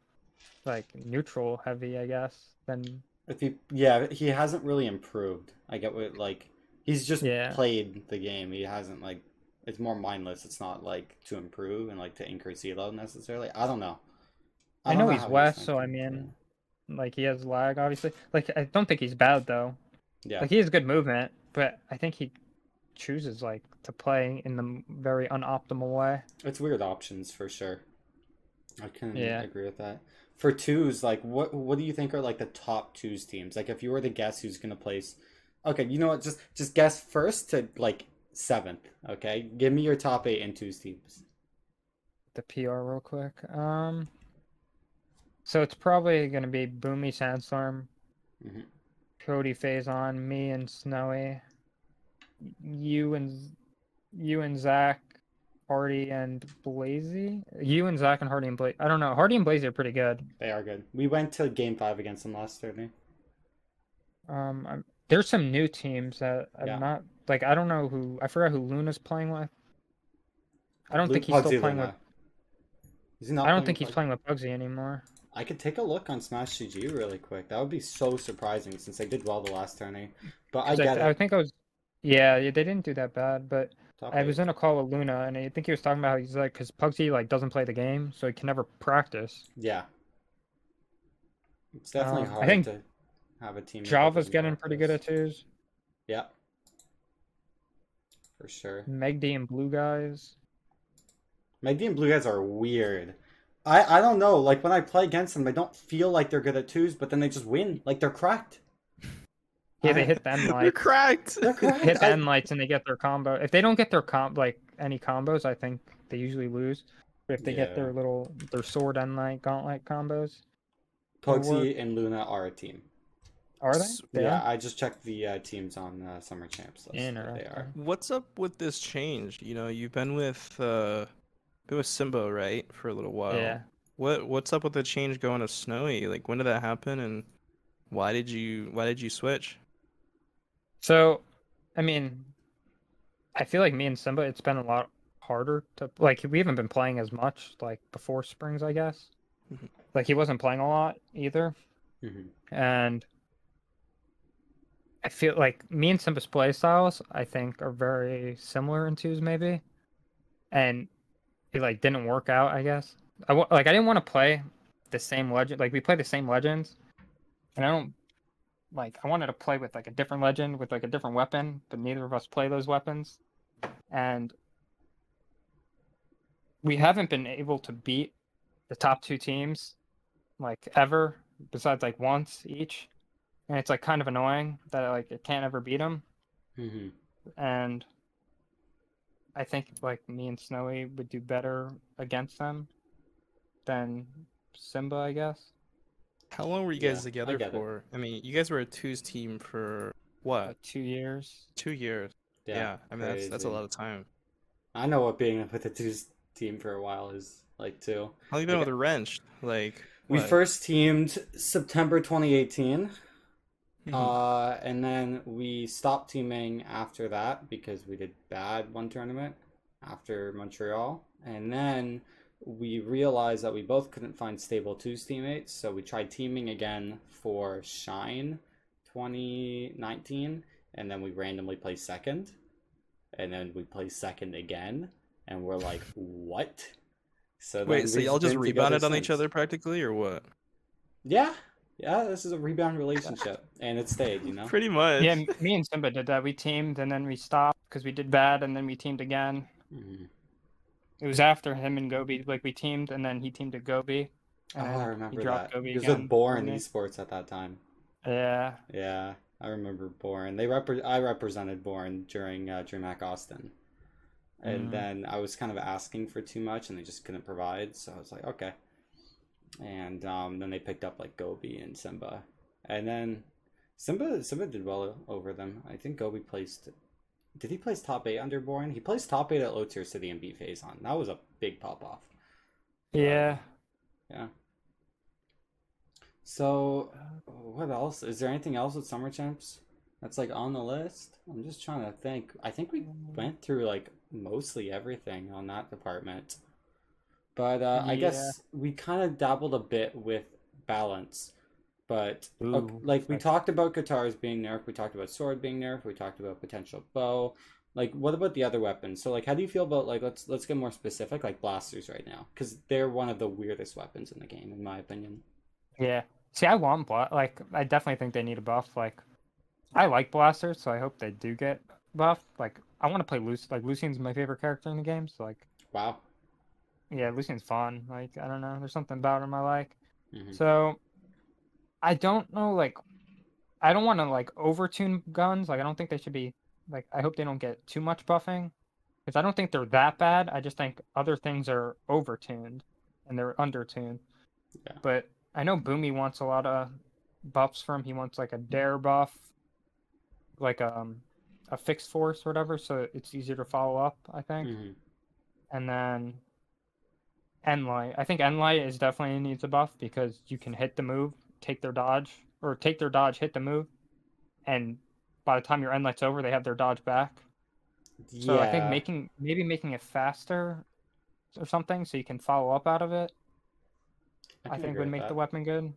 like neutral heavy, I guess, then If he, yeah, he hasn't really improved. I get what like he's just Yeah. played the game. He hasn't like it's more mindless. It's not like to improve and like to increase elo necessarily. I don't know. I don't know he's how West, so I mean, like he has lag obviously. Like I don't think he's bad though. yeah, Like he has good movement, but I think he chooses like to play in the very unoptimal way. it's weird options for sure. I can Yeah. agree with that. For twos, like what what do you think are like the top twos teams? Like if you were to guess who's gonna place, okay, you know what? Just just guess first to like seventh. Okay, give me your top eight and twos teams. The PR real quick. Um, so it's probably gonna be Boomy Sandstorm, Mhm. Cody Faison, me and Snowy, you and you and Zach, Hardy and Blazy. You and Zach and Hardy and Blaze. I don't know. Hardy and Blazy are pretty good. They are good. We went to game five against them last Thursday. Um, I'm, there's some new teams that I'm Yeah. not like. I don't know who. I forgot who Luna's playing with. I don't Lu- think he's still playing Luna. with. Is he not I don't playing think he's playing with Bugsy anymore. I could take a look on smash.gg really quick. That would be so surprising since they did well the last tourney. But I, get th- I think I was. Yeah, they didn't do that bad, but Top I was in a call with Luna, and I think he was talking about how he's like, because Pugsy like doesn't play the game, so he can never practice. Yeah. It's definitely Um, I think to have a team. Java's getting pretty good at twos. Yeah. For sure. Meg D and Blue Guys. Magdy and Blue Guys are weird. I, I don't know. Like when I play against them, I don't feel like they're good at twos, but then they just win. Like they're cracked. Yeah, they I- hit the end You're lights. cracked. They're cracked. hit the I- end lights and they get their combo. If they don't get their comp like any combos, I think they usually lose. But if they get their little their sword end light gauntlet combos, Pugsy and Luna are a team. are they? They yeah, are? I just checked the uh, teams on uh, Summer Champs list. They Interesting. are. What's up with this change? You know, you've been with uh been with Simba, right, for a little while. Yeah. What what's up with the change going to Snowy? Like when did that happen and why did you why did you switch? So, I mean, I feel like me and Simba, it's been a lot harder to like. We haven't been playing as much like before Springs, I guess. Mhm. Like he wasn't playing a lot either, Mhm. and I feel like me and Simba's play styles, I think, are very similar in twos, maybe, and it like didn't work out. I guess I like I didn't want to play the same legend. Like we play the same legends, and I don't like I wanted to play with like a different legend with like a different weapon, but neither of us play those weapons. And we haven't been able to beat the top two teams like ever, besides like once each. And it's like kind of annoying that like it can't ever beat them. Mhm. And I think like me and Snowy would do better against them than Simba, I guess. How long were you Yeah, guys I together it. for? I mean, you guys were a twos team for what? Like two years. Two years. Yeah. I mean that's that's a lot of time. I know what being with a twos team for a while is like too. How long you been Like, with the wrench? Like We what? first teamed September 2018. Mhm. Uh, and then we stopped teaming after that because we did bad one tournament after Montreal. And then we realized that we both couldn't find stable twos teammates, so we tried teaming again for Shine 2019, and then we randomly placed second, and then we placed second again, and we're like, what? So Wait, so we've y'all just rebounded on each other practically, or what? Yeah, yeah, this is a rebound relationship, and it stayed, you know. Pretty much. Yeah, me and Simba did that. We teamed and then we stopped because we did bad, and then we teamed again. Mhm. It was after him and Gobi. Like we teamed, and then he teamed at Gobi. Oh, I remember he that. Gobi He was again. with Born Esports at that time. Yeah. Yeah, I remember Born. They repre- I represented Born during uh, DreamHack Austin, and Mm. then I was kind of asking for too much, and they just couldn't provide. So I was like, okay. And um, then they picked up like Gobi and Simba, and then Simba Simba did well over them. I think Gobi placed. Did he place top eight under Born? He placed top eight at low tier city and beat phase on. That was a big pop off. Yeah. Yeah. So, what else? Is there anything else with Summer Champs that's like on the list? I'm just trying to think. I think we went through like mostly everything on that department. But uh, I guess we kind of dabbled a bit with balance. But ok- like we fuck. talked about Katars being nerfed, we talked about sword being nerfed, we talked about potential bow. Like, what about the other weapons? So, like, how do you feel about like let's let's get more specific, like blasters right now, because they're one of the weirdest weapons in the game, in my opinion. Yeah. See, I want bla- like I definitely think they need a buff. Like, I like blasters, so I hope they do get buffed. Like, I want to play Lucy. Like, Lucian's my favorite character in the game, so like, Wow. yeah, Lucian's fun. Like, I don't know, there's something about him I like. Mhm. So, I don't know. Like, I don't want to like overtune guns. Like, I don't think they should be. Like, I hope they don't get too much buffing, because I don't think they're that bad. I just think other things are overtuned, and they're undertuned. Yeah. But I know Boomy wants a lot of buffs from. He wants like a dair buff, like um a fixed force or whatever, so it's easier to follow up. I think. Mhm. And then Enlight. I think Enlight is definitely needs a buff because you can hit the move, take their dodge, or take their dodge, hit the move, and by the time your Enlight's over, they have their dodge back. Yeah. So I think making maybe making it faster or something so you can follow up out of it, I, can think would make the weapon good.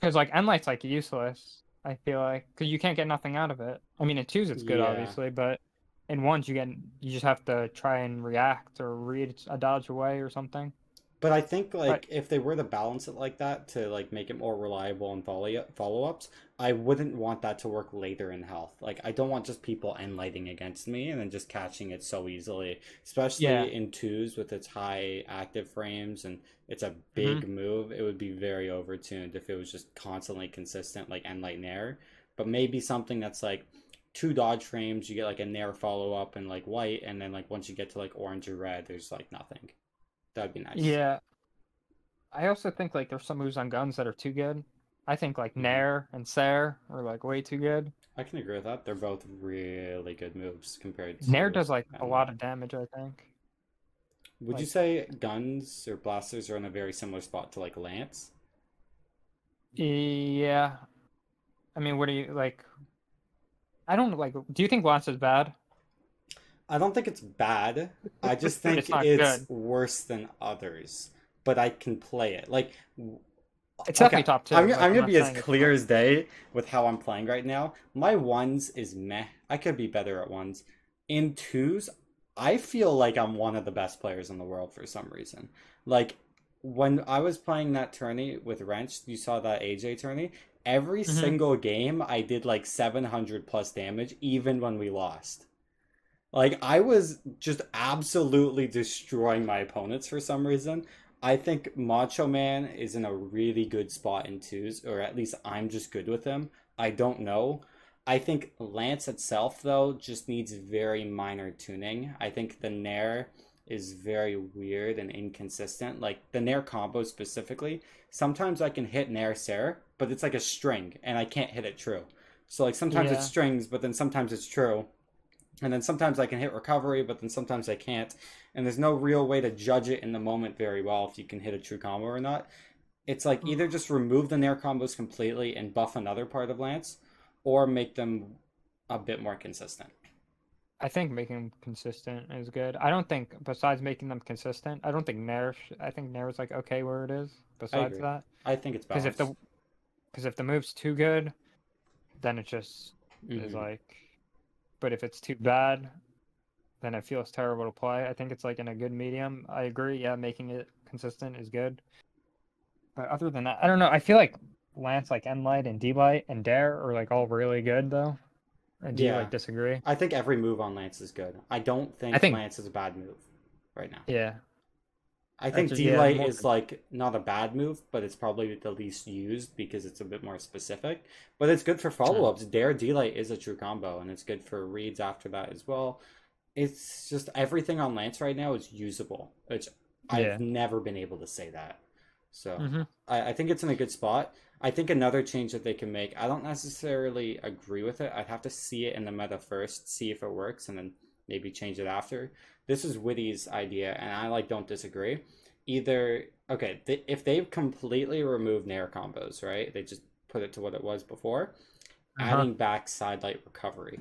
Because like Enlight's like useless. I feel like because you can't get nothing out of it. I mean, in twos it's good Yeah. obviously, but in ones you get you just have to try and react or read a dodge away or something. But I think like if they were to balance it like that to like make it more reliable and follow follow ups, I wouldn't want that to work later in health. Like I don't want just people enlighting against me and then just catching it so easily, especially Yeah. in twos with its high active frames and it's a big Mm-hmm. move. It would be very overtuned if it was just constantly consistent like enlight nair. But maybe something that's like two dodge frames, you get like a nair follow up and like white, and then like once you get to like orange or red, there's like nothing. That'd be nice. Yeah. I also think like there's some moves on guns that are too good. I think like Mhm. Nair and Sair are like way too good. I can agree with that. They're both really good moves compared to. Nair does like a lot of damage, I think. Would you say guns or blasters are in a very similar spot to like Lance? Yeah. I mean, what do you like? I don't like. Do you think Lance is bad? I don't think it's bad. I just think it's it's worse than others. But I can play it. Like It's definitely top two. I'm, like, I'm gonna be as clear as day with how I'm playing right now. My ones is meh. I could be better at ones. In twos, I feel like I'm one of the best players in the world for some reason. Like when I was playing that tourney with Wrench, you saw that AJ tourney. Every Mhm. single game, I did like 700 plus damage, even when we lost. Like I was just absolutely destroying my opponents for some reason. I think Macho Man is in a really good spot in twos, or at least I'm just good with him. I don't know. I think Lance itself, though, just needs very minor tuning. I think the Nair is very weird and inconsistent. Like the Nair combo specifically, sometimes I can hit Nair Sair, but it's like a string, and I can't hit it true. So like sometimes Yeah. it's strings, but then sometimes it's true. And then sometimes I can hit recovery, but then sometimes I can't. And there's no real way to judge it in the moment very well if you can hit a true combo or not. It's like either just remove the Nair combos completely and buff another part of Lance, or make them a bit more consistent. I think making them consistent is good. I don't think besides making them consistent, I don't think Nair. I think Nair is like okay where it is. Besides agree. that, I think it's because if the because if the move's too good, then it just is Mhm. like. But if it's too bad, then it feels terrible to play. I think it's like in a good medium. I agree. Yeah, making it consistent is good. But other than that, I don't know. I feel like Lance, like Enlight and D Light and Dair are like all really good though. And do you like disagree? I think every move on Lance is good. I don't think, I think- Lance is a bad move right now. Yeah. I think D light is like not a bad move, but it's probably the least used because it's a bit more specific. But it's good for follow ups. Dair D light is a true combo, and it's good for reads after that as well. It's just everything on Lance right now is usable, which Yeah. I've never been able to say that. So hmm I, I think it's in a good spot. I think another change that they can make, I don't necessarily agree with it. I'd have to see it in the meta first, see if it works, and then maybe change it after. This is Witty's idea, and I like don't disagree. Either okay, th- if they completely remove Nair combos, right? They just put it to what it was before, Uh-huh. adding back sidelight recovery.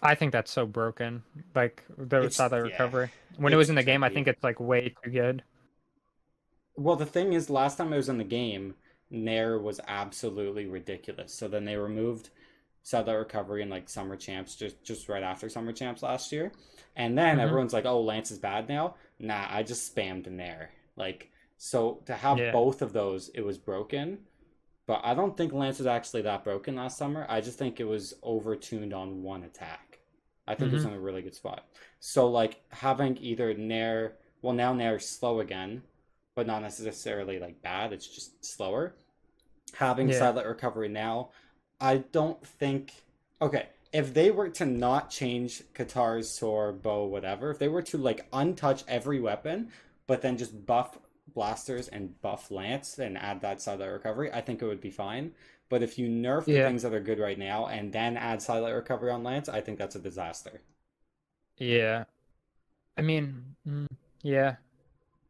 I think that's so broken. Like the It's- side yeah. recovery. When it was in the game, I think it's like way too good. Well, the thing is, last time I was in the game, Nair was absolutely ridiculous. So then they removed Sidelight Recovery and like Summer Champs just just right after Summer Champs last year, and then Mhm. everyone's like, "Oh, Lance is bad now." Nah, I just spammed Nair. Like, so to have Yeah. both of those, it was broken. But I don't think Lance was actually that broken last summer. I just think it was overtuned on one attack. I think it was Mhm. in a really good spot. So like having either Nair, well now Nair's slow again, but not necessarily like bad. It's just slower. Having Yeah. Recovery now, I don't think. Okay, if they were to not change Katars sword, bow, whatever, if they were to like untouch every weapon, but then just buff blasters and buff lance and add that Sidelight Recovery, I think it would be fine. But if you nerf the things that are good right now and then add Sidelight Recovery on lance, I think that's a disaster. Yeah. I mean, mm, yeah.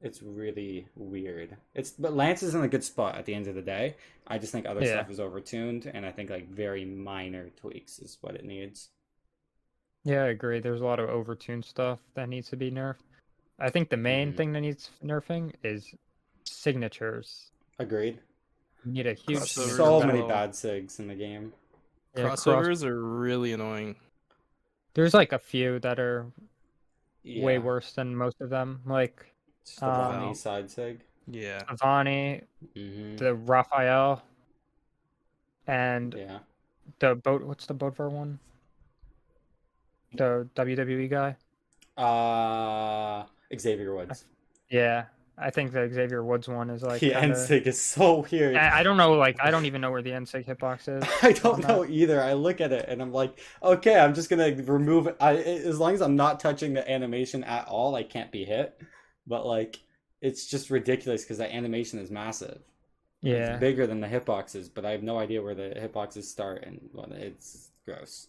It's really weird. It's but Lance is in a good spot at the end of the day. I just think other Yeah. stuff is overtuned, and I think like very minor tweaks is what it needs. Yeah, I agree. There's a lot of overtuned stuff that needs to be nerfed. I think the main Mhm. thing that needs nerfing is signatures. Agreed. You need a huge So many bad sigs in the game. Yeah, cross- Crossovers are really annoying. There's like a few that are way worse than most of them. Like Stefani Um, side sig. Yeah. Avani, hmm the Raphael, and Yeah. the boat. What's the Bodvar one? The WWE guy. Uh Xavier Woods. Yeah, I think the Xavier Woods one is like. the kinda- NSIG is so weird. I, I don't know. Like, I don't even know where the Nsig hitbox is. I don't on that. know either. I look at it and I'm like, okay, I'm just gonna remove it. I as long as I'm not touching the animation at all, I can't be hit. But like, it's just ridiculous because that animation is massive. Yeah. It's bigger than the hitboxes, but I have no idea where the hitboxes start and well, it's gross.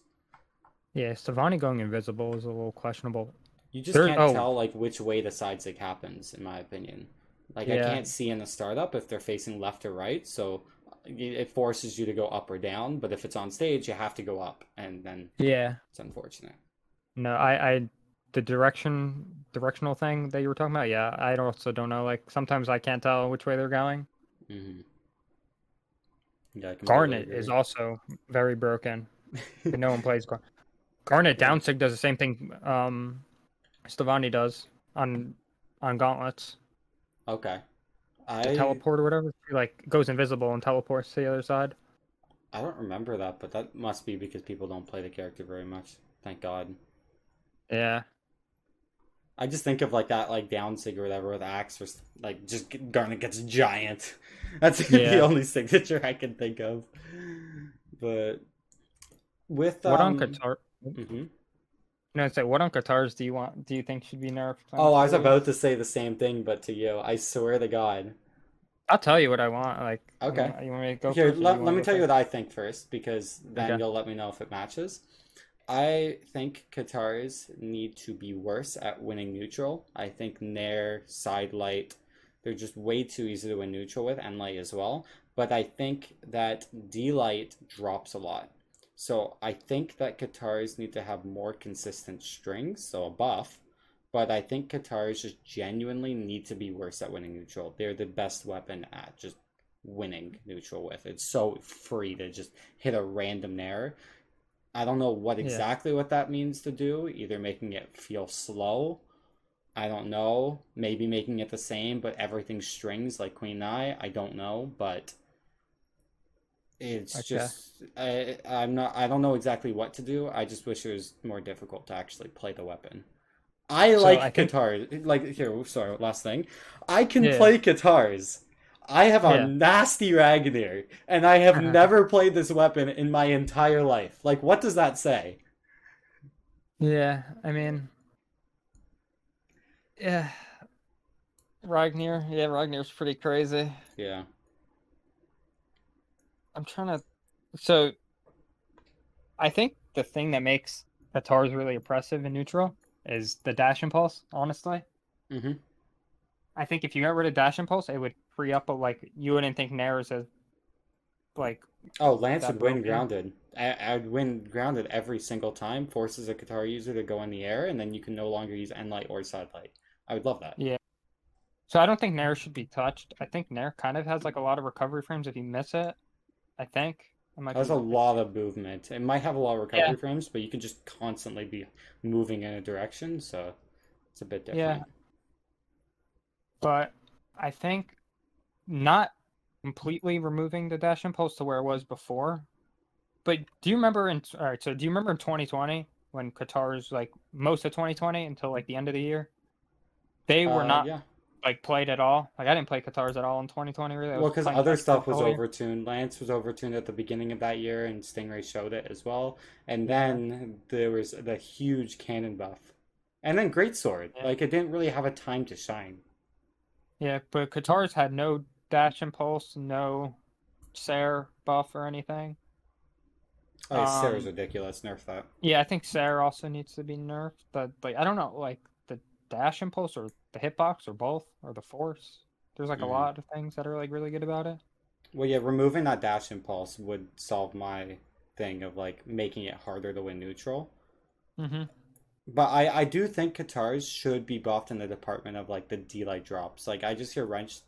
Yeah, Savani going invisible is a little questionable. You just There- can't oh. tell like which way the side stick happens, in my opinion. Like I can't see in the startup if they're facing left or right, so it forces you to go up or down. But if it's on stage, you have to go up, and then Yeah. it's unfortunate. No, I, I, the direction, directional thing that you were talking about. Yeah, I also don't know. Like sometimes I can't tell which way they're going. hmm Yeah, Garnet is also very broken. no one plays Gar- Garnet. Yeah. Downsig does the same thing. Um, Stevani does on on gauntlets. okay. The I teleport or whatever. He like goes invisible and teleports to the other side. I don't remember that, but that must be because people don't play the character very much. Thank God. Yeah. I just think of like that, like down sig or whatever with axe, or like just Garnet gets giant. That's the Yeah. only signature I can think of. But with What um, on Katar? mhm. No, it's like what on Katars do you want? Do you think should be nerfed? Oh, I was about to say the same thing, but to you, I swear to God. I'll tell you what I want. Like, you Okay. want- You want me to go Here, first? let, let me tell you what I think first, because then Okay. you'll let me know if it matches. I think Katars need to be worse at winning neutral. I think Nair, Side Light, they're just way too easy to win neutral with, and Light as well. But I think that D Light drops a lot. So I think that Katars need to have more consistent strings, so a buff. But I think Katars just genuinely need to be worse at winning neutral. They're the best weapon at just winning neutral with. It's so free to just hit a random nair. I don't know what Yeah. exactly what that means to do, either making it feel slow. I don't know. Maybe making it the same, but everything strings like Queen Eye. I don't know, but it's Okay. just I I'm not I don't know exactly what to do. I just wish it was more difficult to actually play the weapon. I So like I Katars. Like here, sorry, last thing. I can Yeah. play Katars. I have a Yeah. nasty Ragnir, and I have Uh-huh. never played this weapon in my entire life. Like, what does that say? Yeah, I mean, yeah, Ragnir. Yeah, Ragnir's pretty crazy. Yeah. I'm trying to. So, I think the thing that makes Katars really oppressive in neutral is the dash impulse. Honestly, hmm I think if you got rid of dash impulse, it would free up. A, like you wouldn't think Nair is like Oh, Lance would win broke, grounded. I, I'd win grounded every single time. Forces a Katar user to go in the air, and then you can no longer use end light or side light. I would love that. Yeah. So I don't think Nair should be touched. I think Nair kind of has like a lot of recovery frames if you miss it. I think. I might That's a lot of movement. It might have a lot of recovery Yeah. frames, but you can just constantly be moving in a direction, so it's a bit different. Yeah. different. but I think not completely removing the dash impulse to where it was before. But do you remember in all right, so do you remember in 2020 when Katars like most of 2020 until like the end of the year? They were Uh, not yeah. like played at all. Like I didn't play Katars at all in 2020 really. I Well, because other stuff was overtuned. Lance was overtuned at the beginning of that year, and Stingray showed it as well. And then there was the huge cannon buff, and then Greatsword. Yeah. Like it didn't really have a time to shine. Yeah, but Katars had no dash impulse, no Sair buff or anything. Oh, Sair's Um, ridiculous. Nerf that. Yeah, I think Sair also needs to be nerfed. But like I don't know, like the dash impulse or the hitbox or both or the force. There's like Mhm. a lot of things that are like really good about it. Well, yeah, removing that dash impulse would solve my thing of like making it harder to win neutral. Mm-hmm. But I, I do think Katars should be buffed in the department of like the D-light drops. Like I just hear Wrench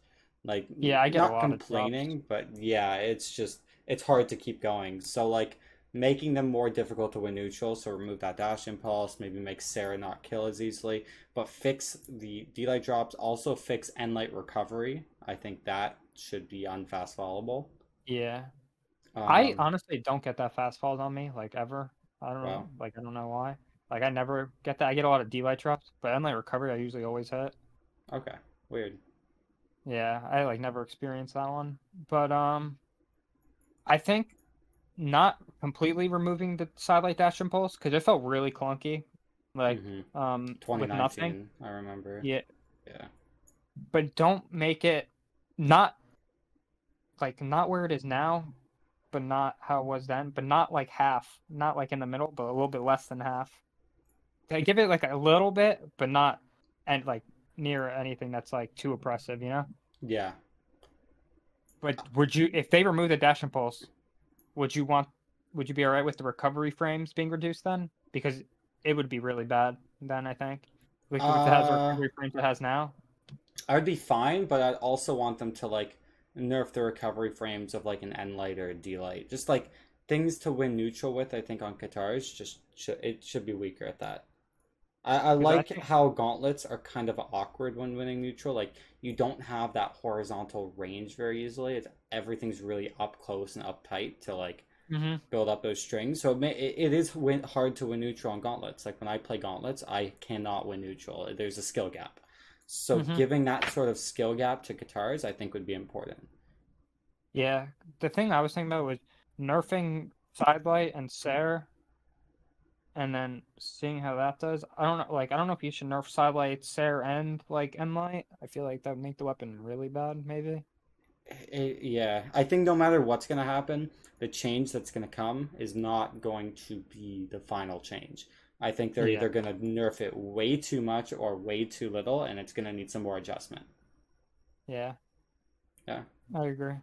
like Yeah, I get a not lot of drops. complaining, but yeah, it's just it's hard to keep going. So like making them more difficult to win neutral, so remove that dash impulse, maybe make Sair not kill as easily, but fix the D-light drops, also fix end light recovery. I think that should be unfast followable. Yeah. I Um, honestly don't get that fast falls on me, like ever. I don't know. Like I don't know why. Like I never get that. I get a lot of D light drops, but end light recovery I usually always hit. okay, weird. Yeah, I like never experienced that one. But um I think not completely removing the sidelight dash impulse because it felt really clunky. Like Mhm. um with 2019, nothing. I remember. Yeah, Yeah. but don't make it not like not where it is now, but not how it was then, but not like half, not like in the middle, but a little bit less than half. Like, give it like a little bit, but not and like near anything that's like too oppressive, you know? Yeah. But would you, if they remove the dash impulse, would you want, would you be all right with the recovery frames being reduced then? Because it would be really bad then, I think. Like if it has the Uh, recovery frames it has now. I would be fine, but I'd also want them to like nerf the recovery frames of like an N light or a D light. Just like things to win neutral with, I think on Katars just should it should be weaker at that. I, I like think- how gauntlets are kind of awkward when winning neutral. Like you don't have that horizontal range very easily. It's everything's really up close and up tight to like Mm-hmm. build up those strings. So it, may, it, it is win, hard to win neutral on gauntlets. Like when I play gauntlets, I cannot win neutral. There's a skill gap. So Mhm. giving that sort of skill gap to Katars, I think would be important. Yeah, the thing I was thinking about was nerfing sidelight and Sair, and then seeing how that does. I don't know, like I don't know if you should nerf sidelight, Sair, and like Enlight. I feel like that would make the weapon really bad, maybe. It- yeah, I think no matter what's going to happen, the change that's going to come is not going to be the final change. I think they're Yeah. either going to nerf it way too much or way too little, and it's going to need some more adjustment. Yeah. Yeah. I agree.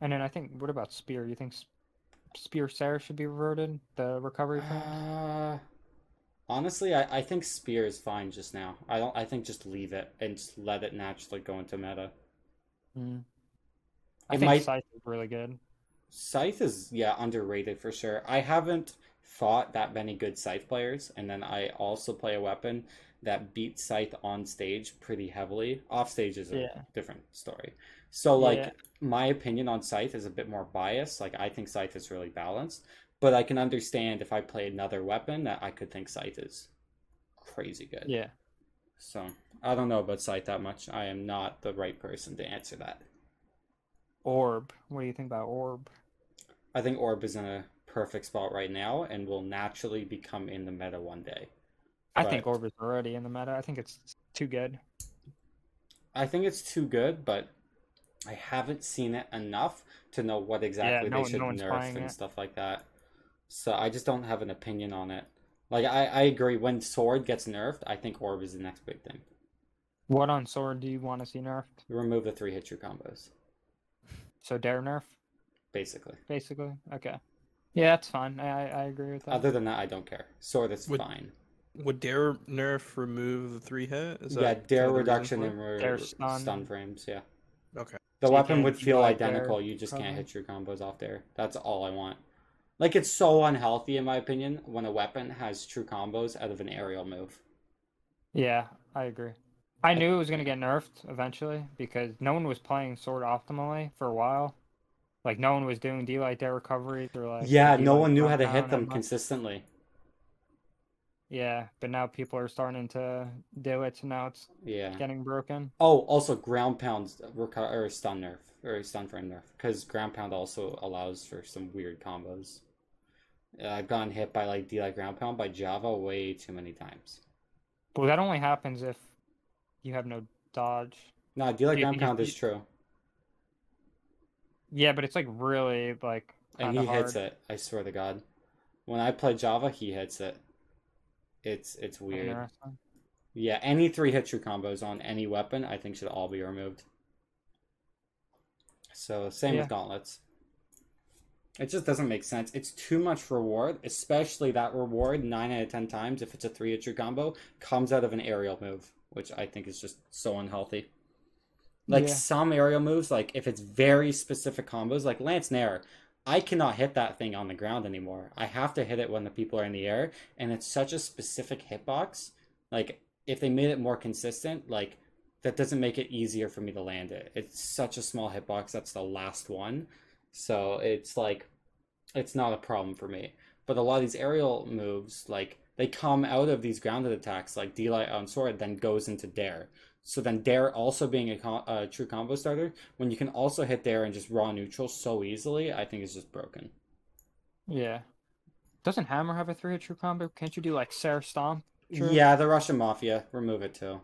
And then I think, what about Spear? You think Spear Sair should be reverted? The recovery? Uh, honestly, I, I think spear is fine just now. I don't. I think just leave it and just let it naturally go into meta. Mm. I It think might- Scythe is really good. Scythe is yeah underrated for sure. I haven't fought that many good Scythe players, and then I also play a weapon that beats Scythe on stage pretty heavily. Off stage is a Yeah. different story. So like Yeah. my opinion on Scythe is a bit more biased. Like I think Scythe is really balanced, but I can understand if I play another weapon that I could think Scythe is crazy good. Yeah. So I don't know about Scythe that much. I am not the right person to answer that. Orb. What do you think about Orb? I think Orb is in a perfect spot right now and will naturally become in the meta one day. I think Orb is already in the meta. I think it's too good. I think it's too good, but I haven't seen it enough to know what exactly no they should no nerf and it. stuff like that. So I just don't have an opinion on it. Like I, I agree when Sword gets nerfed, I think Orb is the next big thing. What on sword do you want to see nerfed? Remove the three hit true combos, So Dair nerf, basically. basically. Okay. Yeah, that's fine. I I I agree with that. Other than that, I don't care. Sword is Would- fine. Would Dair Nerf remove the three hit? Is Yeah, that dair kind of the reason reduction and re- Dair stun. stun. frames. Yeah, Okay. The So weapon would feel like, dair identical. You just can't hit true combos off there. That's all I want. Like it's so unhealthy in my opinion when a weapon has true combos out of an aerial move. Yeah, I agree. I knew it was gonna get nerfed eventually because no one was playing sword optimally for a while. Like no one was doing D-Light Dair recoveries or like yeah, no one knew how to hit them like- consistently. Yeah, but now people are starting to do it, so now it's Yeah. getting broken. Oh, also ground pounds reco- or stun nerf or stun frame nerf because ground pound also allows for some weird combos. Uh, I've gotten hit by like D like ground pound by Java way too many times. Well, that only happens if you have no dodge. No, D like You- ground you- pound is true, Yeah, but it's like really like and he hits it. I swear to God, when I play Java, he hits it. It's it's weird. Yeah, any three hit true combos on any weapon, I think should all be removed. So same Yeah. with gauntlets. It just doesn't make sense. It's too much reward, especially that reward nine out of ten times if it's a three hit true combo comes out of an aerial move, which I think is just so unhealthy. Like Yeah. some aerial moves, like if it's very specific combos, like Lance Nair, I cannot hit that thing on the ground anymore. I have to hit it when the people are in the air, and it's such a specific hitbox. Like if they made it more consistent, like that doesn't make it easier for me to land it. It's such a small hitbox. That's the last one, so it's like it's not a problem for me. But a lot of these aerial moves, like they come out of these grounded attacks, like D-Light on um, Sword, then goes into Dair. So then Dair also being a, co- a true combo starter, when you can also hit Dair and just raw neutral so easily, I think is just broken. Yeah. Doesn't Hammer have a three hit true combo? Can't you do like Sair Stomp? True. Yeah, the Russian Mafia, remove it too.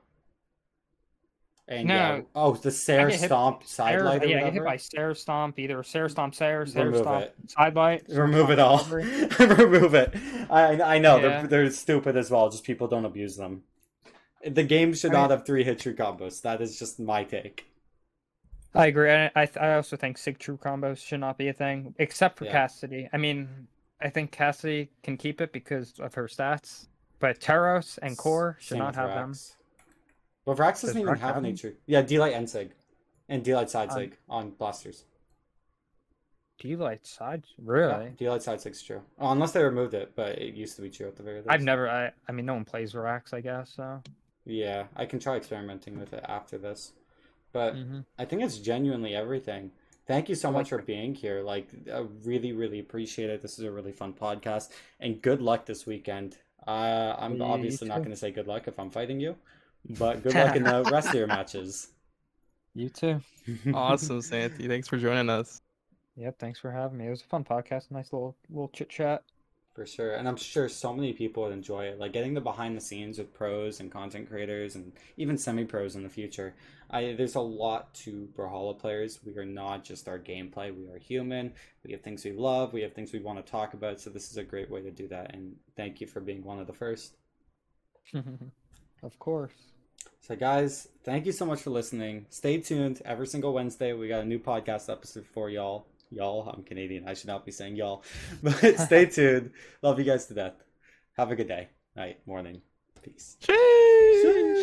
And No. yeah, oh, the Sair hit- Stomp side Sair, light yeah, I get hit by Sair Stomp, either Sair Stomp Sair, Sair Remove Stomp it. Sidelight. Remove it all. Remove it. I I know Yeah. they're they're stupid as well. Just people don't abuse them. The game should I mean- not have three hit true combos. That is just my take. I agree. I I, I also think Sig True combos should not be a thing, except for Yeah. Cassidy. I mean, I think Cassidy can keep it because of her stats, but Teros and Kor should Same not have them. Rax. But Rax doesn't Does even Rax have have true. Yeah, D-Light and Sig. And D-Light side Um, Sig on blasters. You like sides? Yeah, Really? D-Light side Sig's true. Oh, unless they removed it, but it used to be true at the very least. I've never. I I mean, no one plays Rax, I guess. So. Yeah, I can try experimenting with it after this. But hmm I think it's genuinely everything. Thank you so much for being here. Like, I really, really appreciate it. This is a really fun podcast, and good luck this weekend. Uh, I'm obviously not going to say good luck if I'm fighting you, but good luck in the rest of your matches. You too. Awesome, Santy. Thanks for joining us. Yep. Thanks for having me. It was a fun podcast. Nice little little chit chat. For sure. And I'm sure so many people would enjoy it. Like getting the behind the scenes with pros and content creators and even semi pros in the future. I there's a lot to Brawlhalla players. We are not just our gameplay. We are human. We have things we love. We have things we want to talk about. So this is a great way to do that. And thank you for being one of the first. of course. So guys, thank you so much for listening. Stay tuned. Every single Wednesday we got a new podcast episode for y'all. y'all. I'm Canadian. I should not be saying y'all. But stay tuned. Love you guys to death. Have a good day, night, morning. Peace. Sheesh.